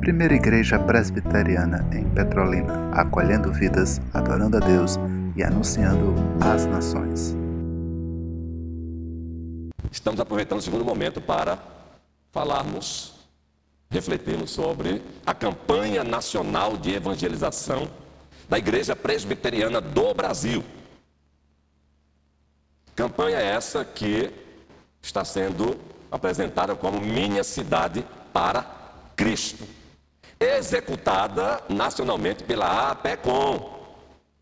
Primeira Igreja Presbiteriana em Petrolina, acolhendo vidas, adorando a Deus e anunciando às nações. Estamos aproveitando o segundo momento para falarmos, refletirmos sobre a campanha nacional de evangelização da Igreja Presbiteriana do Brasil. Campanha essa que está sendo apresentada como Minha Cidade para Cristo executada nacionalmente pela APECOM,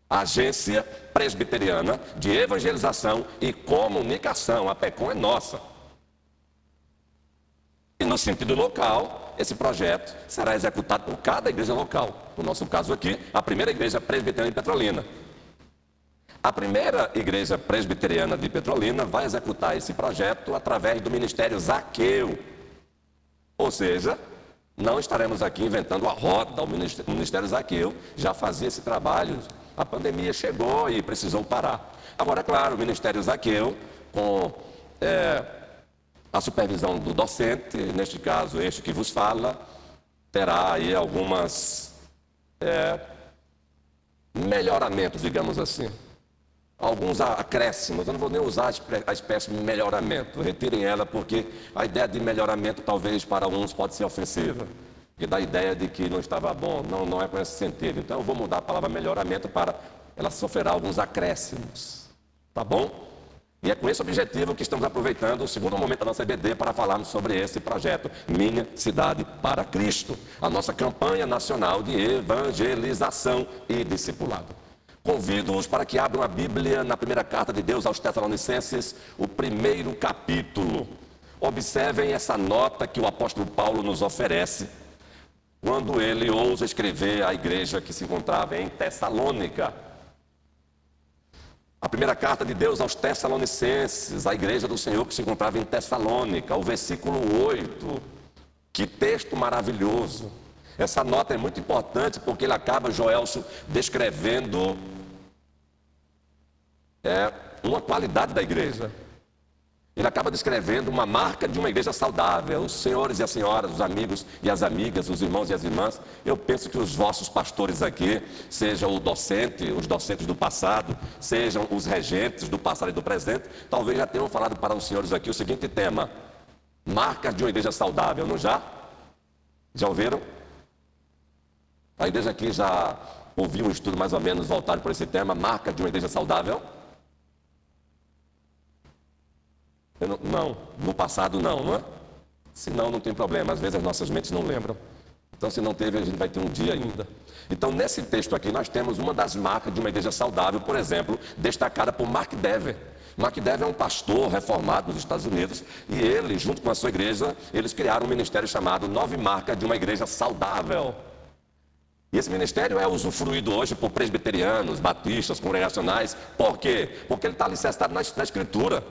Agência Presbiteriana de Evangelização e Comunicação. A APECOM é nossa. E no sentido local, esse projeto será executado por cada igreja local. No nosso caso aqui, a primeira igreja presbiteriana de Petrolina. A primeira igreja presbiteriana de Petrolina vai executar esse projeto através do ministério Zaqueu. Ou seja, não estaremos aqui inventando a roda. O Ministério Zaqueu já fazia esse trabalho. A pandemia chegou e precisou parar. Agora, é claro, o Ministério Zaqueu, com é, a supervisão do docente, neste caso, este que vos fala, terá aí algumas é, melhoramentos, digamos assim alguns acréscimos. Eu não vou nem usar a espécie de melhoramento. Retirem ela, porque a ideia de melhoramento, talvez para alguns, pode ser ofensiva. E dá a ideia de que não estava bom. Não, não é com esse sentido. Então, eu vou mudar a palavra melhoramento para ela sofrerá alguns acréscimos. Tá bom? E é com esse objetivo que estamos aproveitando o segundo momento da nossa EBD para falarmos sobre esse projeto, Minha Cidade para Cristo, a nossa campanha nacional de evangelização e discipulado. Convido-os para que abram a Bíblia na primeira carta de Deus aos Tessalonicenses, o primeiro capítulo. Observem essa nota que o apóstolo Paulo nos oferece quando ele ousa escrever à igreja que se encontrava em Tessalônica. A primeira carta de Deus aos Tessalonicenses, a igreja do Senhor que se encontrava em Tessalônica, o versículo 8. Que texto maravilhoso! Essa nota é muito importante porque ele acaba, Joelso, descrevendo é, uma qualidade da igreja. Ele acaba descrevendo uma marca de uma igreja saudável. Os senhores e as senhoras, os amigos e as amigas, os irmãos e as irmãs, eu penso que os vossos pastores aqui, sejam o docente, os docentes do passado, sejam os regentes do passado e do presente, talvez já tenham falado para os senhores aqui o seguinte tema: marcas de uma igreja saudável, não já? Já ouviram? A igreja aqui já ouviu um estudo mais ou menos voltado por esse tema, marca de uma igreja saudável? Não, não, no passado não, não é? Se não, não tem problema. Às vezes as nossas mentes não lembram. Então, se não teve, a gente vai ter um dia ainda. Então, nesse texto aqui, nós temos uma das marcas de uma igreja saudável, por exemplo, destacada por Mark Dever. Mark Dever é um pastor reformado nos Estados Unidos e ele, junto com a sua igreja, eles criaram um ministério chamado Nove Marcas de uma Igreja Saudável. E esse ministério é usufruído hoje por presbiterianos, batistas, congregacionais. Por quê? Porque ele está alicerçado na, na Escritura.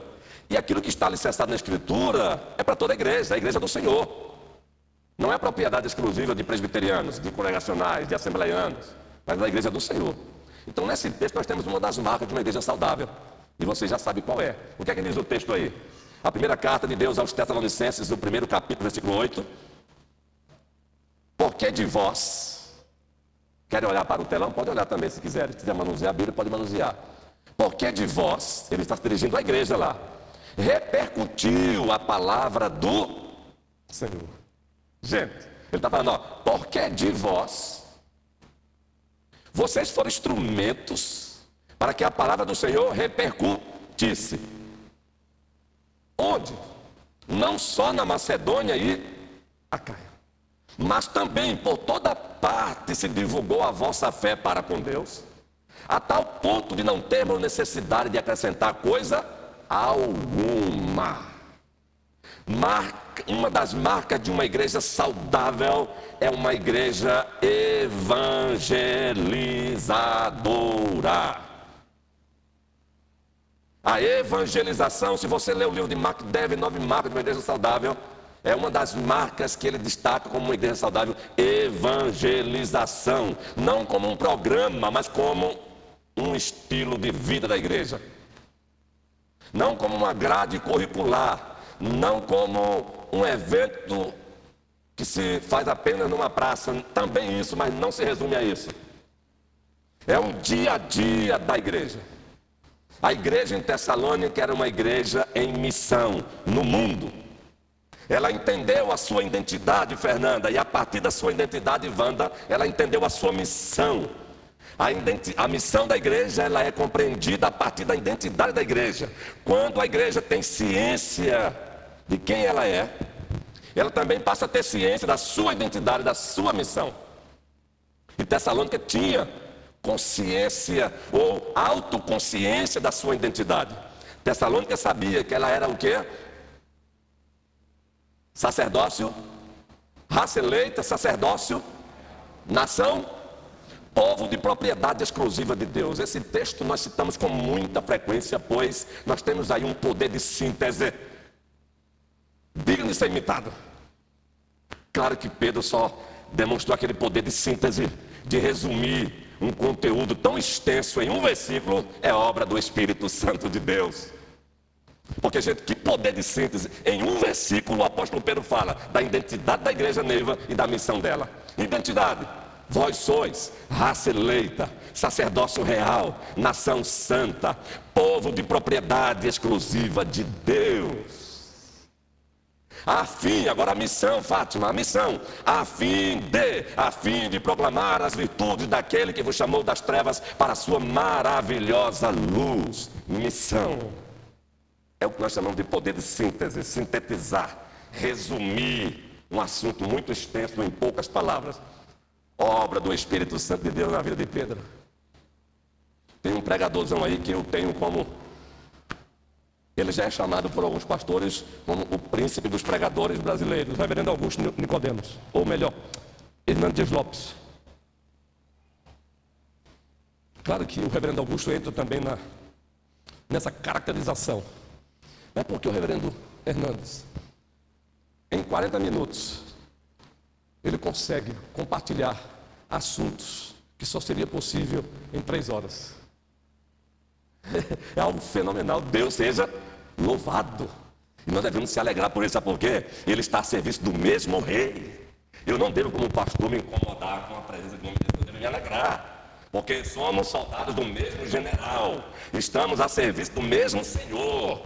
E aquilo que está alicerçado na Escritura é para toda a igreja, a igreja do Senhor. Não é propriedade exclusiva de presbiterianos, de congregacionais, de assembleianos, mas da igreja do Senhor. Então, nesse texto, nós temos uma das marcas de uma igreja saudável. E você já sabe qual é. O que é que diz o texto aí? A primeira carta de Deus aos Tessalonicenses, o primeiro capítulo, versículo 8. Porque de vós Querem olhar para o telão? Pode olhar também se quiserem. Se quiser manusear a Bíblia, pode manusear. Porque de vós, ele está se dirigindo à igreja lá, repercutiu a palavra do Senhor. Gente, ele está falando, ó, porque de vós, vocês foram instrumentos para que a palavra do Senhor repercutisse. Onde? Não só na Macedônia e Acaia, mas também por toda parte se divulgou a vossa fé para com Deus, a tal ponto de não termos necessidade de acrescentar coisa alguma. Marca, uma das marcas de uma igreja saudável é uma igreja evangelizadora. A evangelização, se você ler o livro de Mark Dev, Nove Marcas de uma Igreja Saudável, é uma das marcas que ele destaca como uma igreja saudável, evangelização, não como um programa, mas como um estilo de vida da igreja. Não como uma grade curricular, não como um evento que se faz apenas numa praça, também isso, mas não se resume a isso. É um dia a dia da igreja. A igreja em Tessalônica era uma igreja em missão no mundo. Ela entendeu a sua identidade, Fernanda, e a partir da sua identidade, Wanda, ela entendeu a sua missão. A, a, missão da igreja ela é compreendida a partir da identidade da igreja. Quando a igreja tem ciência de quem ela é, ela também passa a ter ciência da sua identidade, da sua missão. E Tessalônica tinha consciência ou autoconsciência da sua identidade. Tessalônica sabia que ela era o quê? Sacerdócio, raça eleita, sacerdócio, nação, povo de propriedade exclusiva de Deus. Esse texto nós citamos com muita frequência, pois nós temos aí um poder de síntese digno de ser imitado. Claro que Pedro só demonstrou aquele poder de síntese, de resumir um conteúdo tão extenso em um versículo, é obra do Espírito Santo de Deus. Porque, gente, que poder de síntese. Em um versículo, o apóstolo Pedro fala da identidade da igreja Neiva e da missão dela. Identidade. Vós sois raça eleita, sacerdócio real, nação santa, povo de propriedade exclusiva de Deus a fim, agora a missão, Fátima, a missão, a fim de, a fim de proclamar as virtudes daquele que vos chamou das trevas para a sua maravilhosa luz. Missão. É o que nós chamamos de poder de síntese, sintetizar, resumir um assunto muito extenso em poucas palavras. Obra do Espírito Santo de Deus na vida de Pedro. Tem um pregadorzão aí que eu tenho como ele já é chamado por alguns pastores como o príncipe dos pregadores brasileiros, reverendo Augusto Nicodemos, ou melhor, Hernandes Lopes. Claro que o reverendo Augusto entra também na, nessa caracterização. É porque o reverendo Hernandes, em 40 minutos, ele consegue compartilhar assuntos que só seria possível em três horas. É algo fenomenal. Deus seja louvado. E nós devemos se alegrar por isso, sabe por quê? Ele está a serviço do mesmo rei. Eu não devo, como pastor, me incomodar com a presença do homem de Deus, eu devo me alegrar. Porque somos soldados do mesmo general. Estamos a serviço do mesmo Senhor.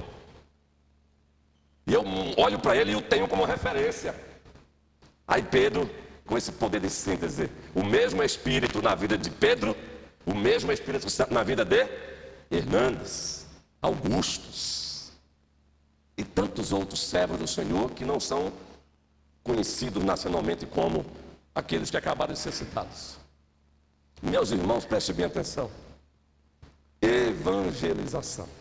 E eu olho para ele e o tenho como referência. Aí Pedro, com esse poder de síntese, o mesmo Espírito na vida de Pedro, o mesmo Espírito na vida de Hernandes, Augustos e tantos outros servos do Senhor que não são conhecidos nacionalmente como aqueles que acabaram de ser citados. Meus irmãos, prestem bem atenção. Evangelização.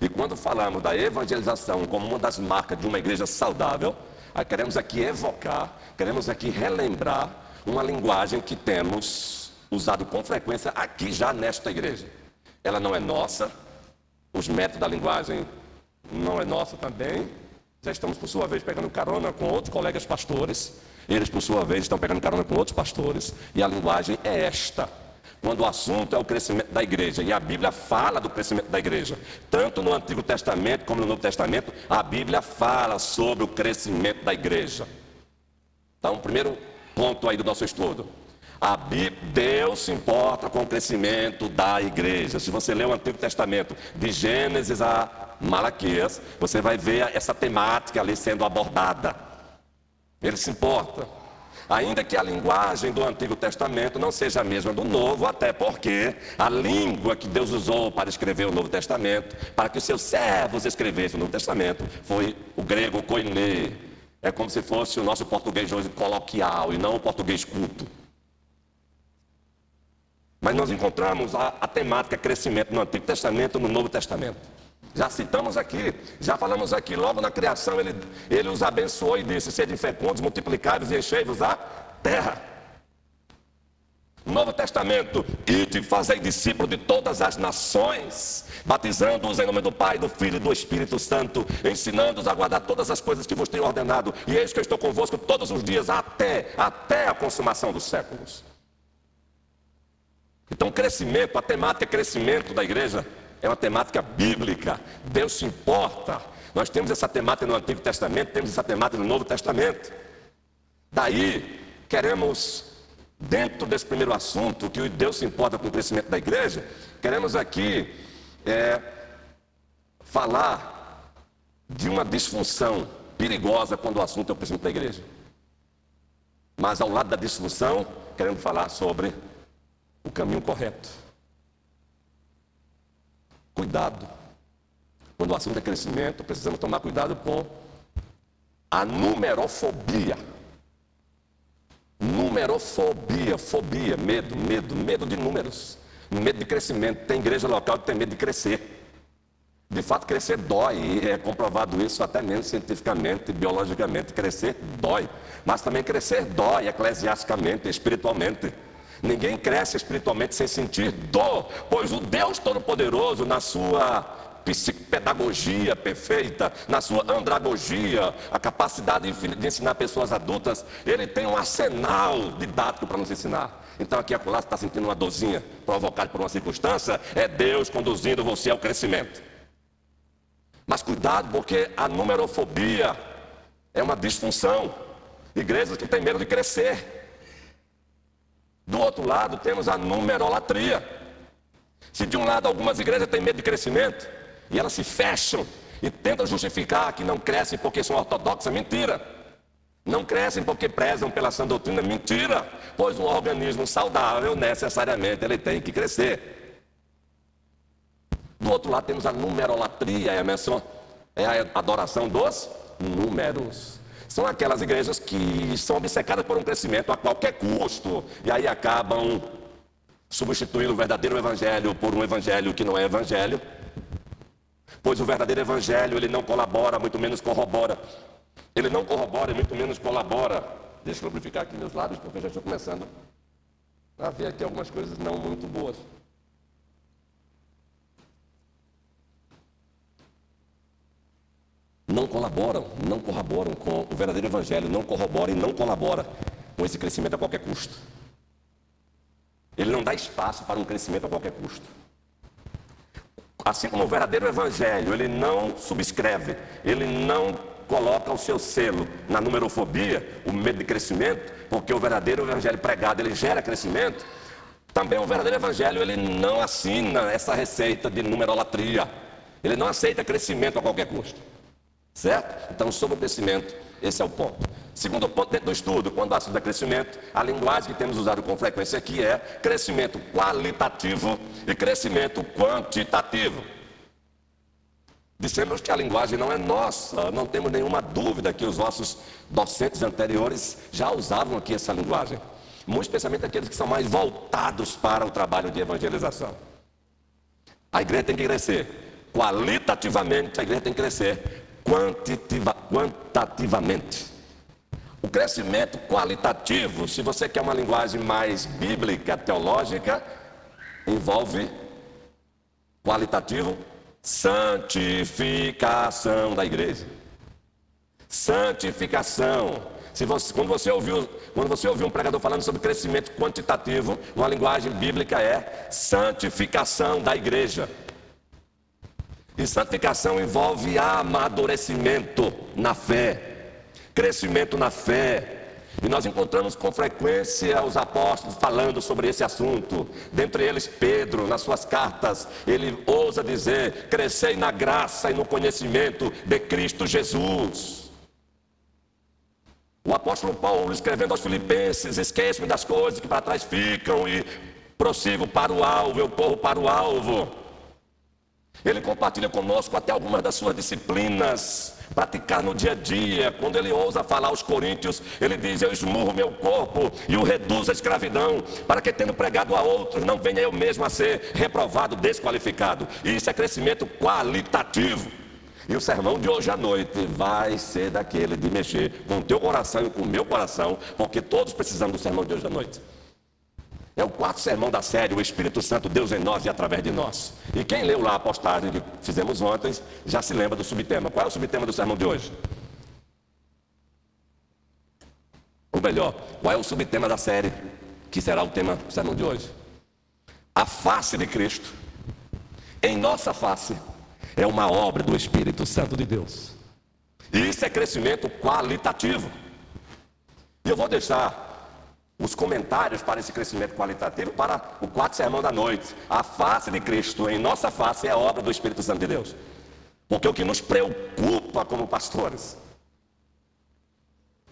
E quando falamos da evangelização como uma das marcas de uma igreja saudável, queremos aqui evocar, queremos aqui relembrar uma linguagem que temos usado com frequência aqui já nesta igreja ela não é nossa, os métodos da linguagem não é nossa também. Já estamos, por sua vez, pegando carona com outros colegas pastores. Eles, por sua vez, estão pegando carona com outros pastores. E a linguagem é esta. Quando o assunto é o crescimento da igreja, e a Bíblia fala do crescimento da igreja, tanto no Antigo Testamento como no Novo Testamento, a Bíblia fala sobre o crescimento da igreja. Então, o primeiro ponto aí do nosso estudo: a Deus se importa com o crescimento da igreja. Se você ler o Antigo Testamento, de Gênesis a Malaquias, você vai ver essa temática ali sendo abordada. Ele se importa. Ainda que a linguagem do Antigo Testamento não seja a mesma do Novo, até porque a língua que Deus usou para escrever o Novo Testamento, para que os seus servos escrevessem o Novo Testamento, foi o grego koiné. É como se fosse o nosso português hoje coloquial e não o português culto. Mas nós encontramos a, a temática crescimento no Antigo Testamento e no Novo Testamento. Já citamos aqui, já falamos aqui, logo na criação ele, ele os abençoou e disse: Sede fecundos, multiplicáveis e enchei-vos a terra. Novo Testamento, e de fazer discípulo de todas as nações, batizando-os em nome do Pai, do Filho e do Espírito Santo, ensinando-os a guardar todas as coisas que vos tenho ordenado, e eis que eu estou convosco todos os dias, até, até a consumação dos séculos. Então, crescimento, a temática crescimento da igreja é uma temática bíblica. Deus se importa. Nós temos essa temática no Antigo Testamento, temos essa temática no Novo Testamento. Daí, queremos, dentro desse primeiro assunto, que Deus se importa com o crescimento da igreja, queremos aqui é, falar de uma disfunção perigosa quando o assunto é o crescimento da igreja. Mas ao lado da disfunção, queremos falar sobre o caminho correto. Cuidado. Quando o assunto é crescimento, precisamos tomar cuidado com a numerofobia. Numerofobia, fobia, medo, medo, medo de números, medo de crescimento. Tem igreja local que tem medo de crescer. De fato, crescer dói, é comprovado isso até mesmo cientificamente, biologicamente. Crescer dói, mas também crescer dói eclesiasticamente, espiritualmente. Ninguém cresce espiritualmente sem sentir dor, pois o Deus Todo-Poderoso, na sua psicopedagogia perfeita, na sua andragogia, a capacidade de ensinar pessoas adultas, ele tem um arsenal didático para nos ensinar. Então aqui acolá você está sentindo uma dorzinha provocada por uma circunstância, é Deus conduzindo você ao crescimento. Mas cuidado, porque a numerofobia é uma disfunção. Igrejas que têm medo de crescer. Do outro lado, temos a numerolatria. Se de um lado algumas igrejas têm medo de crescimento e elas se fecham e tentam justificar que não crescem porque são ortodoxas, mentira. Não crescem porque prezam pela sã doutrina, mentira. Pois um organismo saudável necessariamente ele tem que crescer. Do outro lado temos a numerolatria, é a menção, é a adoração dos números. São aquelas igrejas que são obcecadas por um crescimento a qualquer custo e aí acabam substituindo o verdadeiro evangelho por um evangelho que não é evangelho. Pois o verdadeiro evangelho, ele não colabora, muito menos corrobora. Ele não corrobora e muito menos colabora. Deixa eu lubrificar aqui meus lábios, porque eu já estou começando a ver aqui algumas coisas não muito boas. Não colaboram, não corroboram com o verdadeiro evangelho, não corroboram e não colabora com esse crescimento a qualquer custo. Ele não dá espaço para um crescimento a qualquer custo. Assim como o verdadeiro evangelho, ele não subscreve, ele não coloca o seu selo na numerofobia, o medo de crescimento, porque o verdadeiro evangelho pregado, ele gera crescimento. Também o verdadeiro evangelho, ele não assina essa receita de numerolatria. Ele não aceita crescimento a qualquer custo. Certo? Então, sobre o crescimento, esse é o ponto. Segundo ponto dentro do estudo, quando o assunto é crescimento, a linguagem que temos usado com frequência aqui é crescimento qualitativo e crescimento quantitativo. Dissemos que a linguagem não é nossa, não temos nenhuma dúvida que os nossos docentes anteriores já usavam aqui essa linguagem, muito especialmente aqueles que são mais voltados para o trabalho de evangelização. A igreja tem que crescer, qualitativamente a igreja tem que crescer, quantitativa, quantitativamente. O crescimento qualitativo, se você quer uma linguagem mais bíblica, teológica, envolve qualitativo, santificação da igreja. Santificação. Se você, quando, você ouviu, quando você ouviu um pregador falando sobre crescimento quantitativo, uma linguagem bíblica é santificação da igreja. E santificação envolve amadurecimento na fé, crescimento na fé. E nós encontramos com frequência os apóstolos falando sobre esse assunto. Dentre eles, Pedro, nas suas cartas, ele ousa dizer: crescei na graça e no conhecimento de Cristo Jesus. O apóstolo Paulo, escrevendo aos Filipenses: esqueço-me das coisas que para trás ficam e prossigo para o alvo, eu corro para o alvo. Ele compartilha conosco até algumas das suas disciplinas, praticar no dia a dia. Quando ele ousa falar aos coríntios, ele diz: Eu esmurro meu corpo e o reduzo à escravidão, para que, tendo pregado a outros, não venha eu mesmo a ser reprovado, desqualificado. Isso é crescimento qualitativo. E o sermão de hoje à noite vai ser daquele de mexer com o teu coração e com o meu coração, porque todos precisamos do sermão de hoje à noite. É o quarto sermão da série, o Espírito Santo, Deus em nós e através de nós. E quem leu lá a postagem que fizemos ontem, já se lembra do subtema. Qual é o subtema do sermão de hoje? Ou melhor, qual é o subtema da série que será o tema do sermão de hoje? A face de Cristo em nossa face é uma obra do Espírito Santo de Deus. Isso é crescimento qualitativo. E eu vou deixar os comentários para esse crescimento qualitativo para o quarto sermão da noite. A face de Cristo em nossa face é obra do Espírito Santo de Deus. Porque o que nos preocupa como pastores,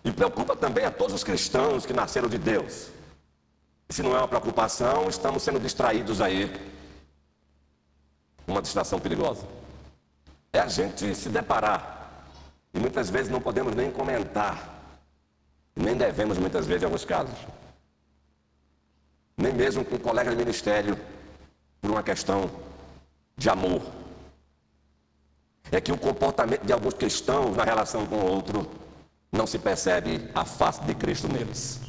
e preocupa também a todos os cristãos que nasceram de Deus. Se não é uma preocupação, estamos sendo distraídos aí. Uma distração perigosa. É a gente se deparar. E muitas vezes não podemos nem comentar nem devemos muitas vezes em alguns casos. Nem mesmo com um colega de ministério, por uma questão de amor. É que o comportamento de alguns cristãos na relação com o outro não se percebe a face de Cristo neles.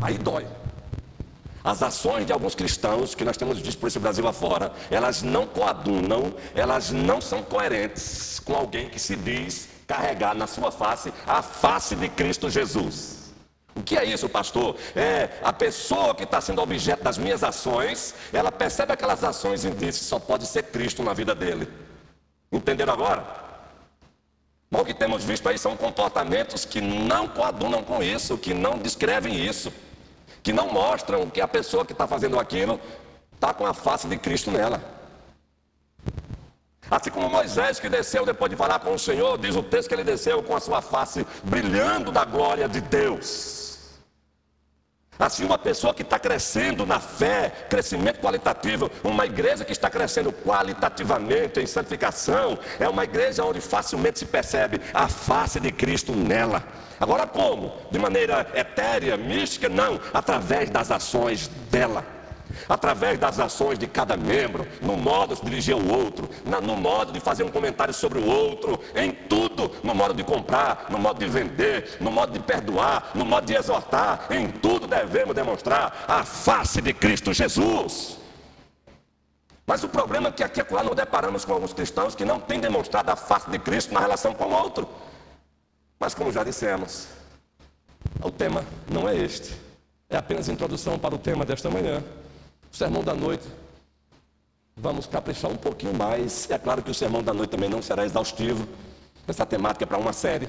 Aí dói. As ações de alguns cristãos, que nós temos visto por esse Brasil afora, elas não coadunam, elas não são coerentes com alguém que se diz carregar na sua face a face de Cristo Jesus. O que é isso, pastor? É a pessoa que está sendo objeto das minhas ações, ela percebe aquelas ações e diz: só pode ser Cristo na vida dele. Entenderam agora? Mas o que temos visto aí são comportamentos que não coadunam com isso, que não descrevem isso, que não mostram que a pessoa que está fazendo aquilo está com a face de Cristo nela. Assim como Moisés que desceu depois de falar com o Senhor, diz o texto que ele desceu com a sua face brilhando da glória de Deus. Assim, uma pessoa que está crescendo na fé, crescimento qualitativo, uma igreja que está crescendo qualitativamente em santificação, é uma igreja onde facilmente se percebe a face de Cristo nela. Agora, como? De maneira etérea, mística? Não, através das ações dela através das ações de cada membro, no modo de dirigir o outro, no modo de fazer um comentário sobre o outro, em tudo, no modo de comprar, no modo de vender, no modo de perdoar, no modo de exortar, em tudo devemos demonstrar a face de Cristo Jesus. Mas o problema é que aqui e não deparamos com alguns cristãos que não têm demonstrado a face de Cristo na relação com o outro. Mas como já dissemos, o tema não é este. É apenas introdução para o tema desta manhã. O sermão da noite, vamos caprichar um pouquinho mais. É claro que o sermão da noite também não será exaustivo. Essa temática é para uma série.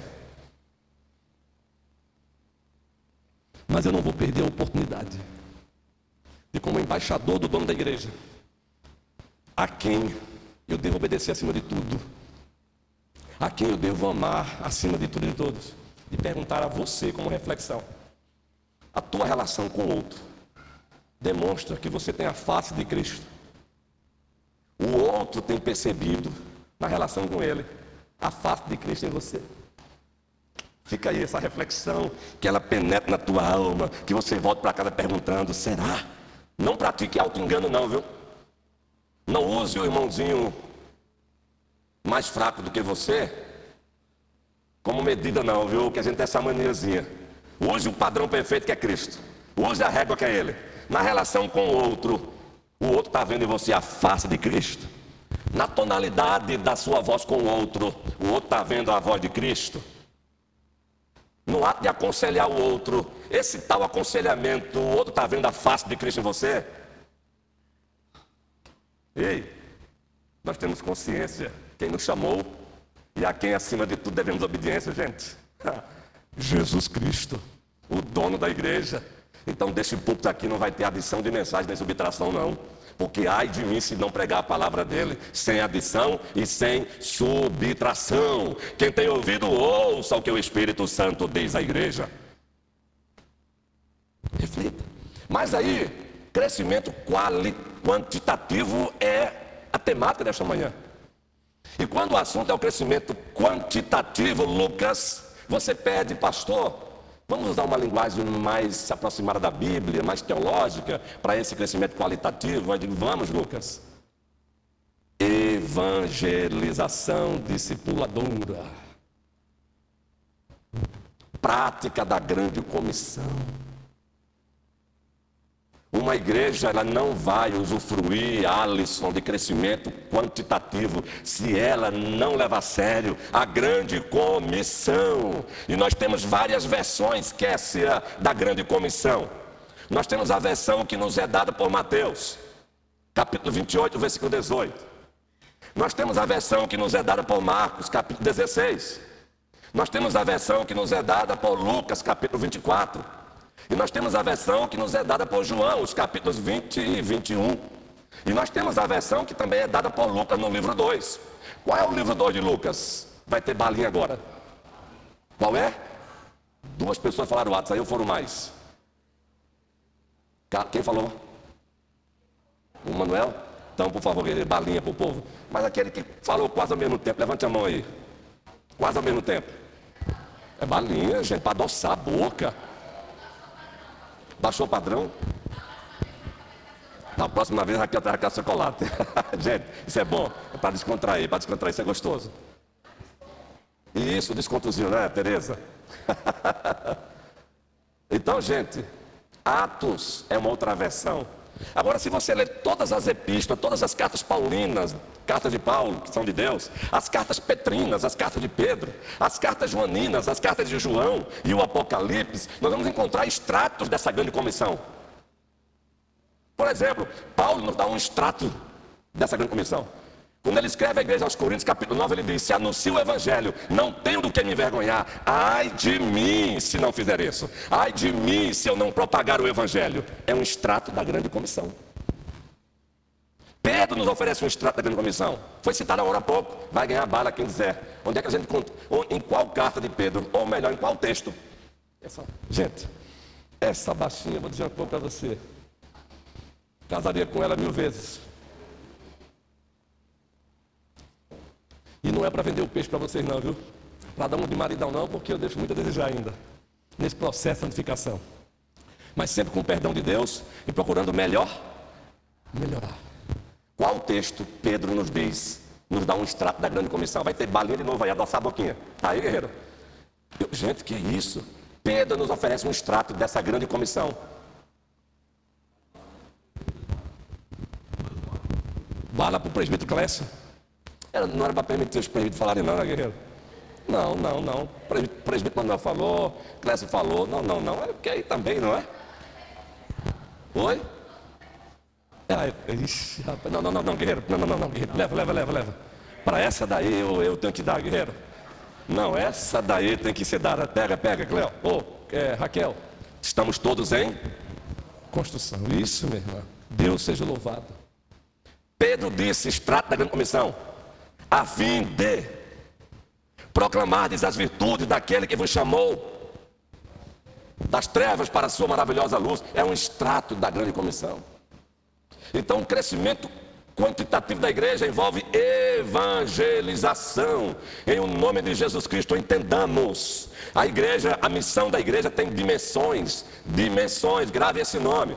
Mas eu não vou perder a oportunidade de, como embaixador do dono da igreja, a quem eu devo obedecer acima de tudo, a quem eu devo amar acima de tudo e de todos, e perguntar a você como reflexão: a tua relação com o outro demonstra que você tem a face de Cristo. O outro tem percebido, na relação com ele, a face de Cristo em você. Fica aí essa reflexão, que ela penetre na tua alma, que você volte para casa perguntando: será? Não pratique auto-engano, não, viu? Não use o irmãozinho mais fraco do que você como medida, não, viu? Que a gente tem essa maniazinha. Use o padrão perfeito que é Cristo. Use a régua que é Ele na relação com o outro, o outro está vendo em você a face de Cristo. Na tonalidade da sua voz com o outro, o outro está vendo a voz de Cristo. No ato de aconselhar o outro, esse tal aconselhamento, o outro está vendo a face de Cristo em você. Ei, nós temos consciência, quem nos chamou e a quem acima de tudo devemos obediência, gente. Jesus Cristo, o dono da igreja. Então, desse púlpito aqui não vai ter adição de mensagem nem subtração, não. Porque ai de mim se não pregar a palavra dele sem adição e sem subtração. Quem tem ouvido, ouça o que o Espírito Santo diz à igreja. Reflita. Mas aí, crescimento quali, quantitativo é a temática desta manhã. E quando o assunto é o crescimento quantitativo, Lucas, você pede, pastor, Vamos usar uma linguagem mais aproximada da Bíblia, mais teológica, para esse crescimento qualitativo? Eu digo, vamos, Lucas. Evangelização discipuladora. Prática da grande comissão. Uma igreja ela não vai usufruir, Alisson, de crescimento quantitativo se ela não levar a sério a grande comissão. E nós temos várias versões, que é essa da grande comissão. Nós temos a versão que nos é dada por Mateus, capítulo 28, versículo 18. Nós temos a versão que nos é dada por Marcos, capítulo 16. Nós temos a versão que nos é dada por Lucas, capítulo 24. E nós temos a versão que nos é dada por João, os capítulos 20 e 21. E nós temos a versão que também é dada por Lucas no livro 2. Qual é o livro 2 de Lucas? Vai ter balinha agora. Qual é? Duas pessoas falaram WhatsApp, eu foram mais. Quem falou? O Manuel? Então, por favor, balinha para o povo. Mas aquele que falou quase ao mesmo tempo, levante a mão aí. Quase ao mesmo tempo. É balinha, gente, para adoçar a boca. Baixou o padrão? Na próxima vez, aqui eu trago chocolate. gente, isso é bom. É para descontrair. Para descontrair, isso é gostoso. E isso, descontozinho, né, Tereza? então, gente, Atos é uma outra versão. Agora, se você ler todas as epístolas, todas as cartas paulinas, cartas de Paulo, que são de Deus, as cartas petrinas, as cartas de Pedro, as cartas joaninas, as cartas de João e o Apocalipse, nós vamos encontrar extratos dessa grande comissão. Por exemplo, Paulo nos dá um extrato dessa grande comissão. Quando ele escreve a igreja aos Coríntios, capítulo 9, ele diz: Se anuncio o evangelho, não tenho do que me envergonhar. Ai de mim se não fizer isso. Ai de mim se eu não propagar o evangelho. É um extrato da grande comissão. Pedro nos oferece um extrato da grande comissão. Foi citado agora há pouco. Vai ganhar bala quem quiser. Onde é que a gente conta? Ou em qual carta de Pedro? Ou melhor, em qual texto? Essa, gente, essa baixinha, vou dizer uma coisa para você. Casaria com ela mil vezes. E não é para vender o peixe para vocês, não, viu? Para dar um de maridão, não, porque eu deixo muito a desejar ainda. Nesse processo de santificação. Mas sempre com o perdão de Deus e procurando melhor, melhorar. Qual texto Pedro nos diz? Nos dá um extrato da grande comissão. Vai ter balinha de novo, vai adoçar a boquinha. Aí, guerreiro. Eu, gente, que isso? Pedro nos oferece um extrato dessa grande comissão. Bala para o presbítero Clécio. Era, não era para permitir os presbíteros falarem, não, né, guerreiro? Não, não, não. O presbítero Manuel falou, Clécio falou. Não, não, não. É porque aí também, não é? Oi? É, ixi, rapaz. Não, não, não, não, guerreiro. Não, não, não, não, guerreiro. Leva, leva, leva, leva. Para essa daí eu, eu tenho que dar, guerreiro. Não, essa daí tem que ser dada. Pega, pega, Cléo. Ô, oh, é, Raquel. Estamos todos em construção. Isso, minha irmã. Deus seja louvado. Pedro disse: extrato da grande comissão a fim de proclamardes as virtudes daquele que vos chamou das trevas para a sua maravilhosa luz. É um extrato da grande comissão. Então, o crescimento quantitativo da igreja envolve evangelização. Em o nome de Jesus Cristo, entendamos. A igreja, a missão da igreja tem dimensões, dimensões, grave esse nome.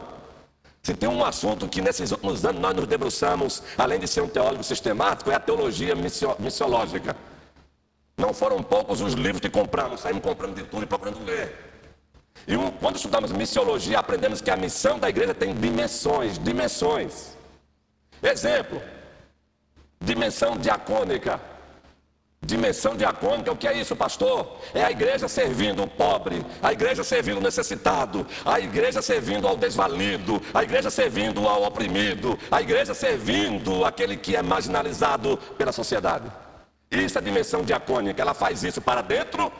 Se tem um assunto que nesses últimos anos nós nos debruçamos, além de ser um teólogo sistemático, é a teologia missiológica. Não foram poucos os livros que compramos, saímos comprando de tudo e procurando ler. E quando estudamos missiologia, aprendemos que a missão da igreja tem dimensões, dimensões. Exemplo, dimensão diacônica. Dimensão diacônica, o que é isso, pastor? É a igreja servindo o pobre, a igreja servindo o necessitado, a igreja servindo ao desvalido, a igreja servindo ao oprimido, a igreja servindo aquele que é marginalizado pela sociedade. Isso é a dimensão diacônica, ela faz isso para dentro,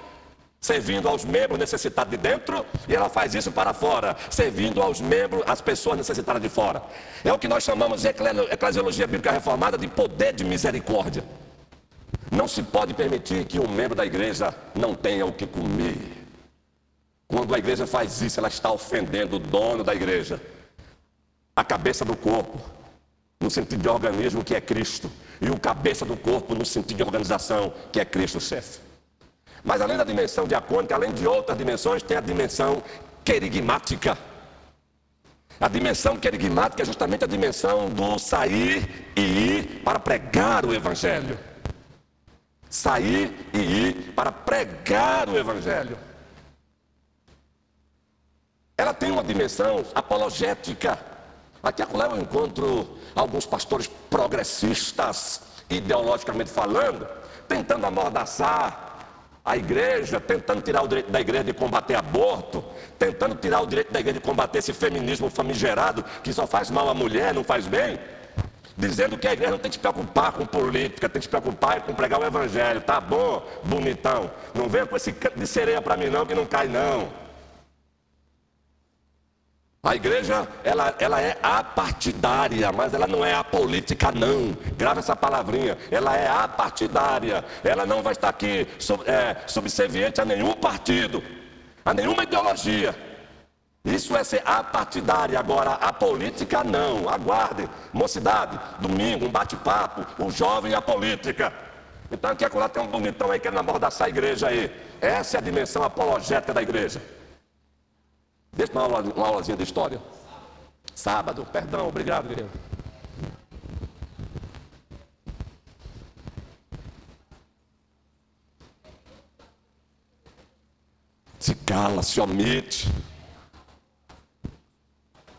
servindo aos membros necessitados de dentro, e ela faz isso para fora, servindo aos membros, às pessoas necessitadas de fora. É o que nós chamamos em eclesiologia bíblica reformada de poder de misericórdia. Não se pode permitir que um membro da igreja não tenha o que comer. Quando a igreja faz isso, ela está ofendendo o dono da igreja, a cabeça do corpo, no sentido de organismo que é Cristo, e o cabeça do corpo no sentido de organização que é Cristo chefe. Mas além da dimensão diacônica, além de outras dimensões, tem a dimensão querigmática. A dimensão querigmática é justamente a dimensão do sair e ir para pregar o Evangelho sair e ir para pregar o Evangelho. Ela tem uma dimensão apologética. Aqui acolá eu encontro alguns pastores progressistas, ideologicamente falando, tentando amordaçar a igreja, tentando tirar o direito da igreja de combater aborto, tentando tirar o direito da igreja de combater esse feminismo famigerado que só faz mal à mulher, não faz bem. Dizendo que a igreja não tem que se preocupar com política, tem que se preocupar com pregar o evangelho. Tá bom, bonitão. Não venha com esse canto de sereia para mim não, que não cai não. A igreja, ela, ela é apartidária, mas ela não é apolítica, não. Grava essa palavrinha. Ela é apartidária. Ela não vai estar aqui é, subserviente a nenhum partido, a nenhuma ideologia. Isso é ser apartidária. Agora, a política, não. Aguardem. Mocidade, domingo, um bate-papo. O jovem e a política. Então, aqui agora tem um bonitão aí querendo amordaçar a igreja aí. Essa é a dimensão apologética da igreja. Deixa uma, aula, uma aulazinha de história. Sábado, perdão, obrigado, querido. Se cala, se omite.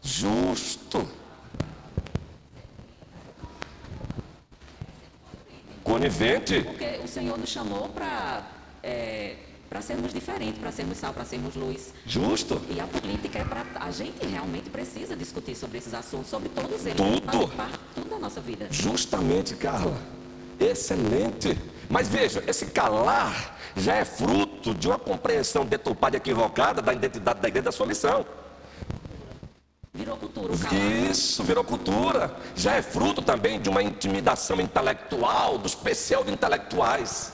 Justo. Conivente. Porque o Senhor nos chamou para é para sermos diferentes, para sermos sal, para sermos luz. Justo. E a política é para. A gente realmente precisa discutir sobre esses assuntos, sobre todos eles. Tudo. Parte, tudo da nossa vida. Justamente, Carla. Excelente. Mas veja, esse calar já é fruto de uma compreensão deturpada e equivocada da identidade da igreja da sua missão. Virou cultura o. Isso, virou cultura. Já é fruto também de uma intimidação intelectual dos pseudo-intelectuais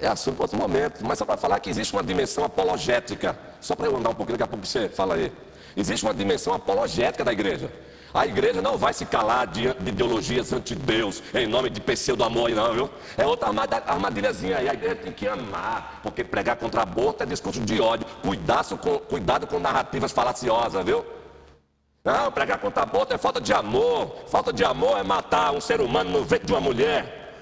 é assunto para outro momento, mas só para falar que existe uma dimensão apologética. Só para eu andar um pouquinho, daqui a pouco você fala aí. Existe uma dimensão apologética da igreja. A igreja não vai se calar de ideologias anti-Deus, em nome de pseudo-amor, não, viu? É outra armadilhazinha aí. A igreja tem que amar, porque pregar contra aborto é discurso de ódio. Cuidado com, cuidado com narrativas falaciosas, viu? Não, pregar contra aborto é falta de amor. Falta de amor é matar um ser humano no ventre de uma mulher.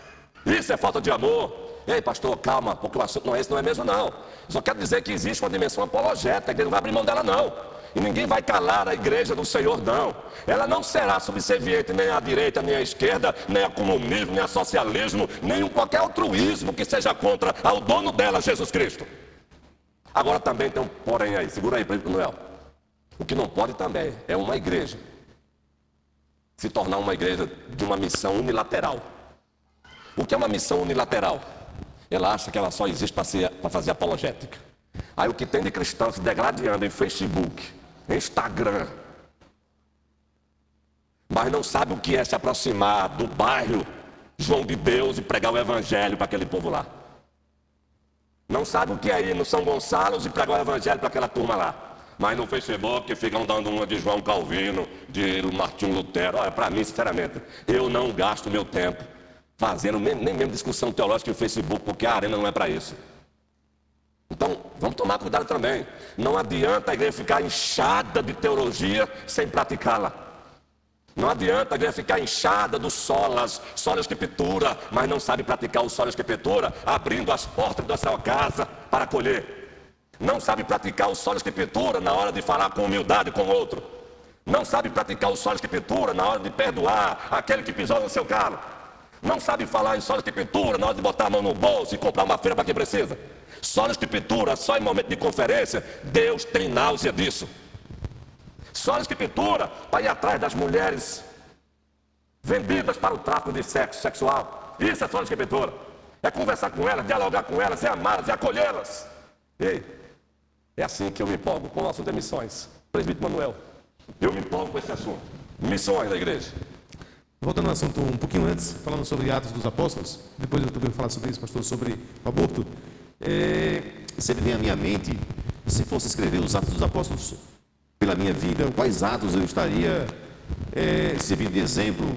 Isso é falta de amor. Ei, pastor, calma, porque o assunto não é esse, não é mesmo, não. Só quero dizer que existe uma dimensão apologética, a igreja não vai abrir mão dela, não. E ninguém vai calar a igreja do Senhor, não. Ela não será subserviente nem à direita, nem à esquerda, nem a comunismo, nem a socialismo, nem qualquer altruísmo que seja contra ao dono dela, Jesus Cristo. Agora também tem um porém aí, segura aí, Presidente Noel. O que não pode também é uma igreja se tornar uma igreja de uma missão unilateral. O que é uma missão unilateral? Ela acha que ela só existe para fazer apologética. Aí o que tem de cristãos se degradando em Facebook, Instagram, mas não sabe o que é se aproximar do bairro João de Deus e pregar o evangelho para aquele povo lá. Não sabe o que é ir no São Gonçalo e pregar o evangelho para aquela turma lá. Mas no Facebook ficam dando uma de João Calvino, de Martinho Lutero. Olha, para mim, sinceramente, eu não gasto meu tempo fazendo nem, nem mesmo discussão teológica no Facebook, porque a arena não é para isso. Então, vamos tomar cuidado também. Não adianta a igreja ficar inchada de teologia sem praticá-la. Não adianta a igreja ficar inchada dos solas, sola escritura, mas não sabe praticar o sola escritura, abrindo as portas da sua casa para acolher. Não sabe praticar o sola escritura na hora de falar com humildade com o outro. Não sabe praticar o sola escritura na hora de perdoar aquele que pisou no seu carro. Não sabe falar em sólido de pintura na hora de botar a mão no bolso e comprar uma feira para quem precisa. Sólido de pintura só em momento de conferência, Deus tem náusea disso. Sólido de pintura para ir atrás das mulheres vendidas para o tráfico de sexo sexual. Isso é sólido de pintura. É conversar com elas, dialogar com elas, é amá-las, é acolhê-las. Ei, é assim que eu me empolgo com o assunto de missões. Presbítero Manuel, eu me empolgo com esse assunto. Missões da igreja. Voltando ao assunto um pouquinho antes, falando sobre Atos dos Apóstolos, depois eu também vou falar sobre isso, pastor, sobre o aborto. É, sempre vem à minha mente, se fosse escrever os Atos dos Apóstolos pela minha vida, quais atos eu estaria é, servindo de exemplo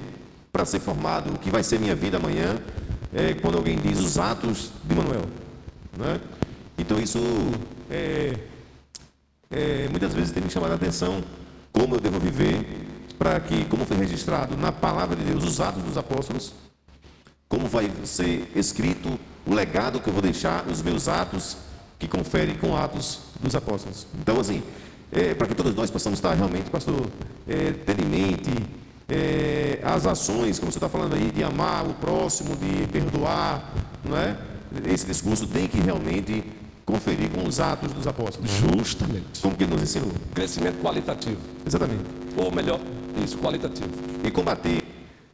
para ser formado, o que vai ser minha vida amanhã, é, quando alguém diz os atos de Manuel. Né? Então isso é, é, muitas vezes tem me chamado a atenção como eu devo viver para que, como foi registrado na palavra de Deus, os Atos dos Apóstolos, como vai ser escrito o legado que eu vou deixar, os meus atos, que confere com Atos dos Apóstolos. Então, assim, é, para que todos nós possamos estar realmente, pastor, é, ter em mente é, as ações, como você está falando aí, de amar o próximo, de perdoar, não é? Esse discurso tem que realmente conferir com os atos dos apóstolos. Justamente. Como que nos ensinou. Crescimento qualitativo. Exatamente. Ou melhor, Isso, qualitativo. E combater,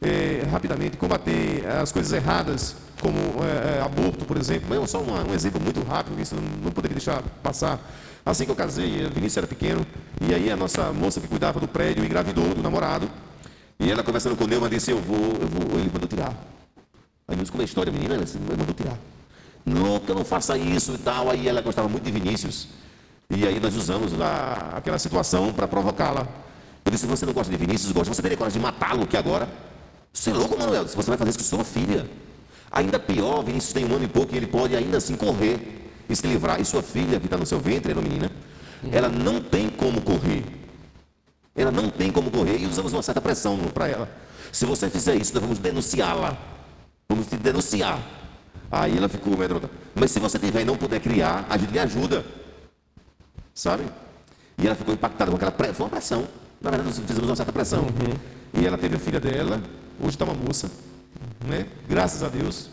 é, rapidamente, combater as coisas erradas, como é, é, aborto, por exemplo. Mas só um, exemplo muito rápido, isso não poderia deixar passar. Assim que eu casei, o Vinícius era pequeno, e aí a nossa moça que cuidava do prédio engravidou do namorado. E ela conversando com o Neumann disse, eu vou, eu vou, ele mandou tirar. Aí nos como a história, menina, ela disse, mandou tirar. Nunca não faça isso e tal. Aí ela gostava muito de Vinícius. E aí nós usamos a, aquela situação para provocá-la. Eu disse, você não gosta de Vinícius, gosta, você teria coragem de matá-lo aqui agora? Você é louco, Manuel? Se você vai fazer isso com sua filha. Ainda pior, Vinícius tem um ano e pouco e ele pode ainda assim correr e se livrar. E sua filha, que está no seu ventre, é uma menina, ela não tem como correr. Ela não tem como correr e usamos uma certa pressão para ela. Se você fizer isso, nós vamos denunciá-la. Vamos te denunciar. Aí ela ficou medrosa. Mas se você tiver e não puder criar, a gente lhe ajuda. Sabe? E ela ficou impactada com aquela pressão. Foi uma pressão. Na verdade, nós fizemos uma certa pressão. Uhum. E ela teve a filha dela, hoje está uma moça, né? Graças a Deus.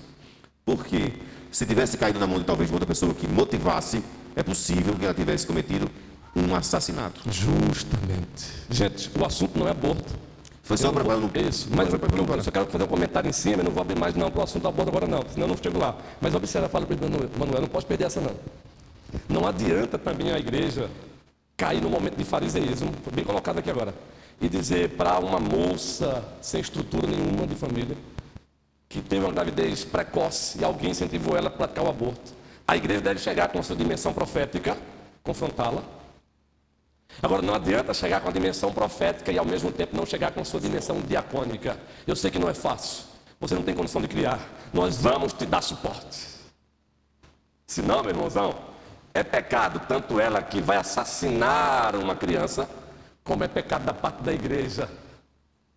Porque se tivesse caído na mão de talvez outra pessoa que motivasse, é possível que ela tivesse cometido um assassinato. Justamente. Gente, o assunto não é aborto. Foi só para não. Isso, mas eu, eu, eu, só quero fazer um comentário em cima, eu não vou abrir mais não para o assunto aborto agora não, senão eu não chego lá. Mas observa, fala para ele, Manuel, não posso perder essa não. Não adianta também a igreja cair no momento de fariseísmo, foi bem colocado aqui agora, e dizer para uma moça sem estrutura nenhuma de família, que teve uma gravidez precoce e alguém incentivou ela a praticar o aborto. A igreja deve chegar com sua dimensão profética, confrontá-la. Agora, não adianta chegar com a dimensão profética e ao mesmo tempo não chegar com a sua dimensão diacônica. Eu sei que não é fácil. Você não tem condição de criar. Nós vamos te dar suporte. Se não, meu irmãozão, é pecado tanto ela que vai assassinar uma criança, como é pecado da parte da igreja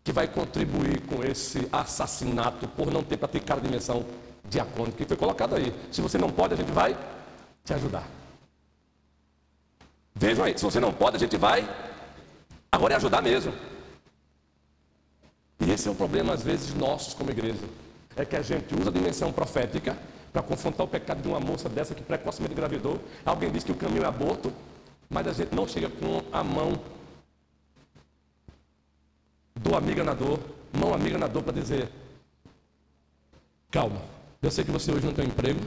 que vai contribuir com esse assassinato por não ter praticado a dimensão diacônica que foi colocado aí. Se você não pode, a gente vai te ajudar. Vejam aí, se você não pode, a gente vai. Agora é ajudar mesmo. E esse é um problema, às vezes, nossos como igreja. É que a gente usa a dimensão profética para confrontar o pecado de uma moça dessa que precocemente engravidou. Alguém diz que o caminho é aborto, mas a gente não chega com a mão do amiga na dor, mão amiga na dor para dizer: calma, eu sei que você hoje não tem um emprego,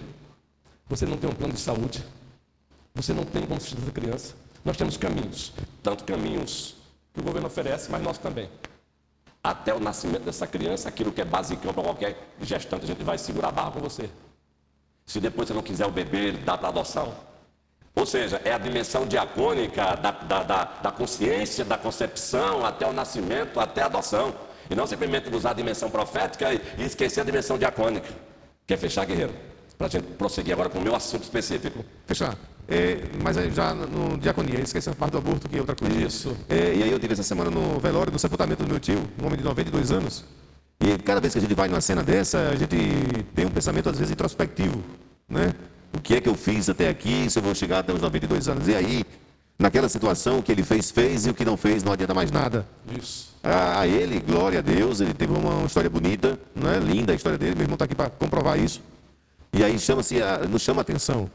você não tem um plano de saúde, você não tem como sustentar criança. Nós temos caminhos, tanto caminhos que o governo oferece, mas nós também. Até o nascimento dessa criança, aquilo que é basicão para qualquer gestante, a gente vai segurar a barra com você. Se depois você não quiser o bebê, ele dá para adoção. Ou seja, é a dimensão diacônica da, da, da, da, consciência, da concepção, até o nascimento, até a adoção. E não simplesmente usar a dimensão profética e, e esquecer a dimensão diacônica. Quer fechar, guerreiro? Para a gente prosseguir agora com o meu assunto específico. Fechar. É, mas já no diaconia, esqueci a parte do aborto, que é outra coisa. Isso. É, e aí eu tive essa semana no velório do sepultamento do meu tio, um homem de 92 anos. E cada vez que a gente vai numa cena dessa, a gente tem um pensamento às vezes introspectivo, né? O que é que eu fiz até aqui, se eu vou chegar até os 92 anos? E aí, naquela situação, o que ele fez, fez, e o que não fez, não adianta mais nada. Isso. A, ele, glória a Deus, ele teve uma, história bonita, né? linda a história dele, meu irmão está aqui para comprovar isso. E aí chama-se, nos chama a atenção.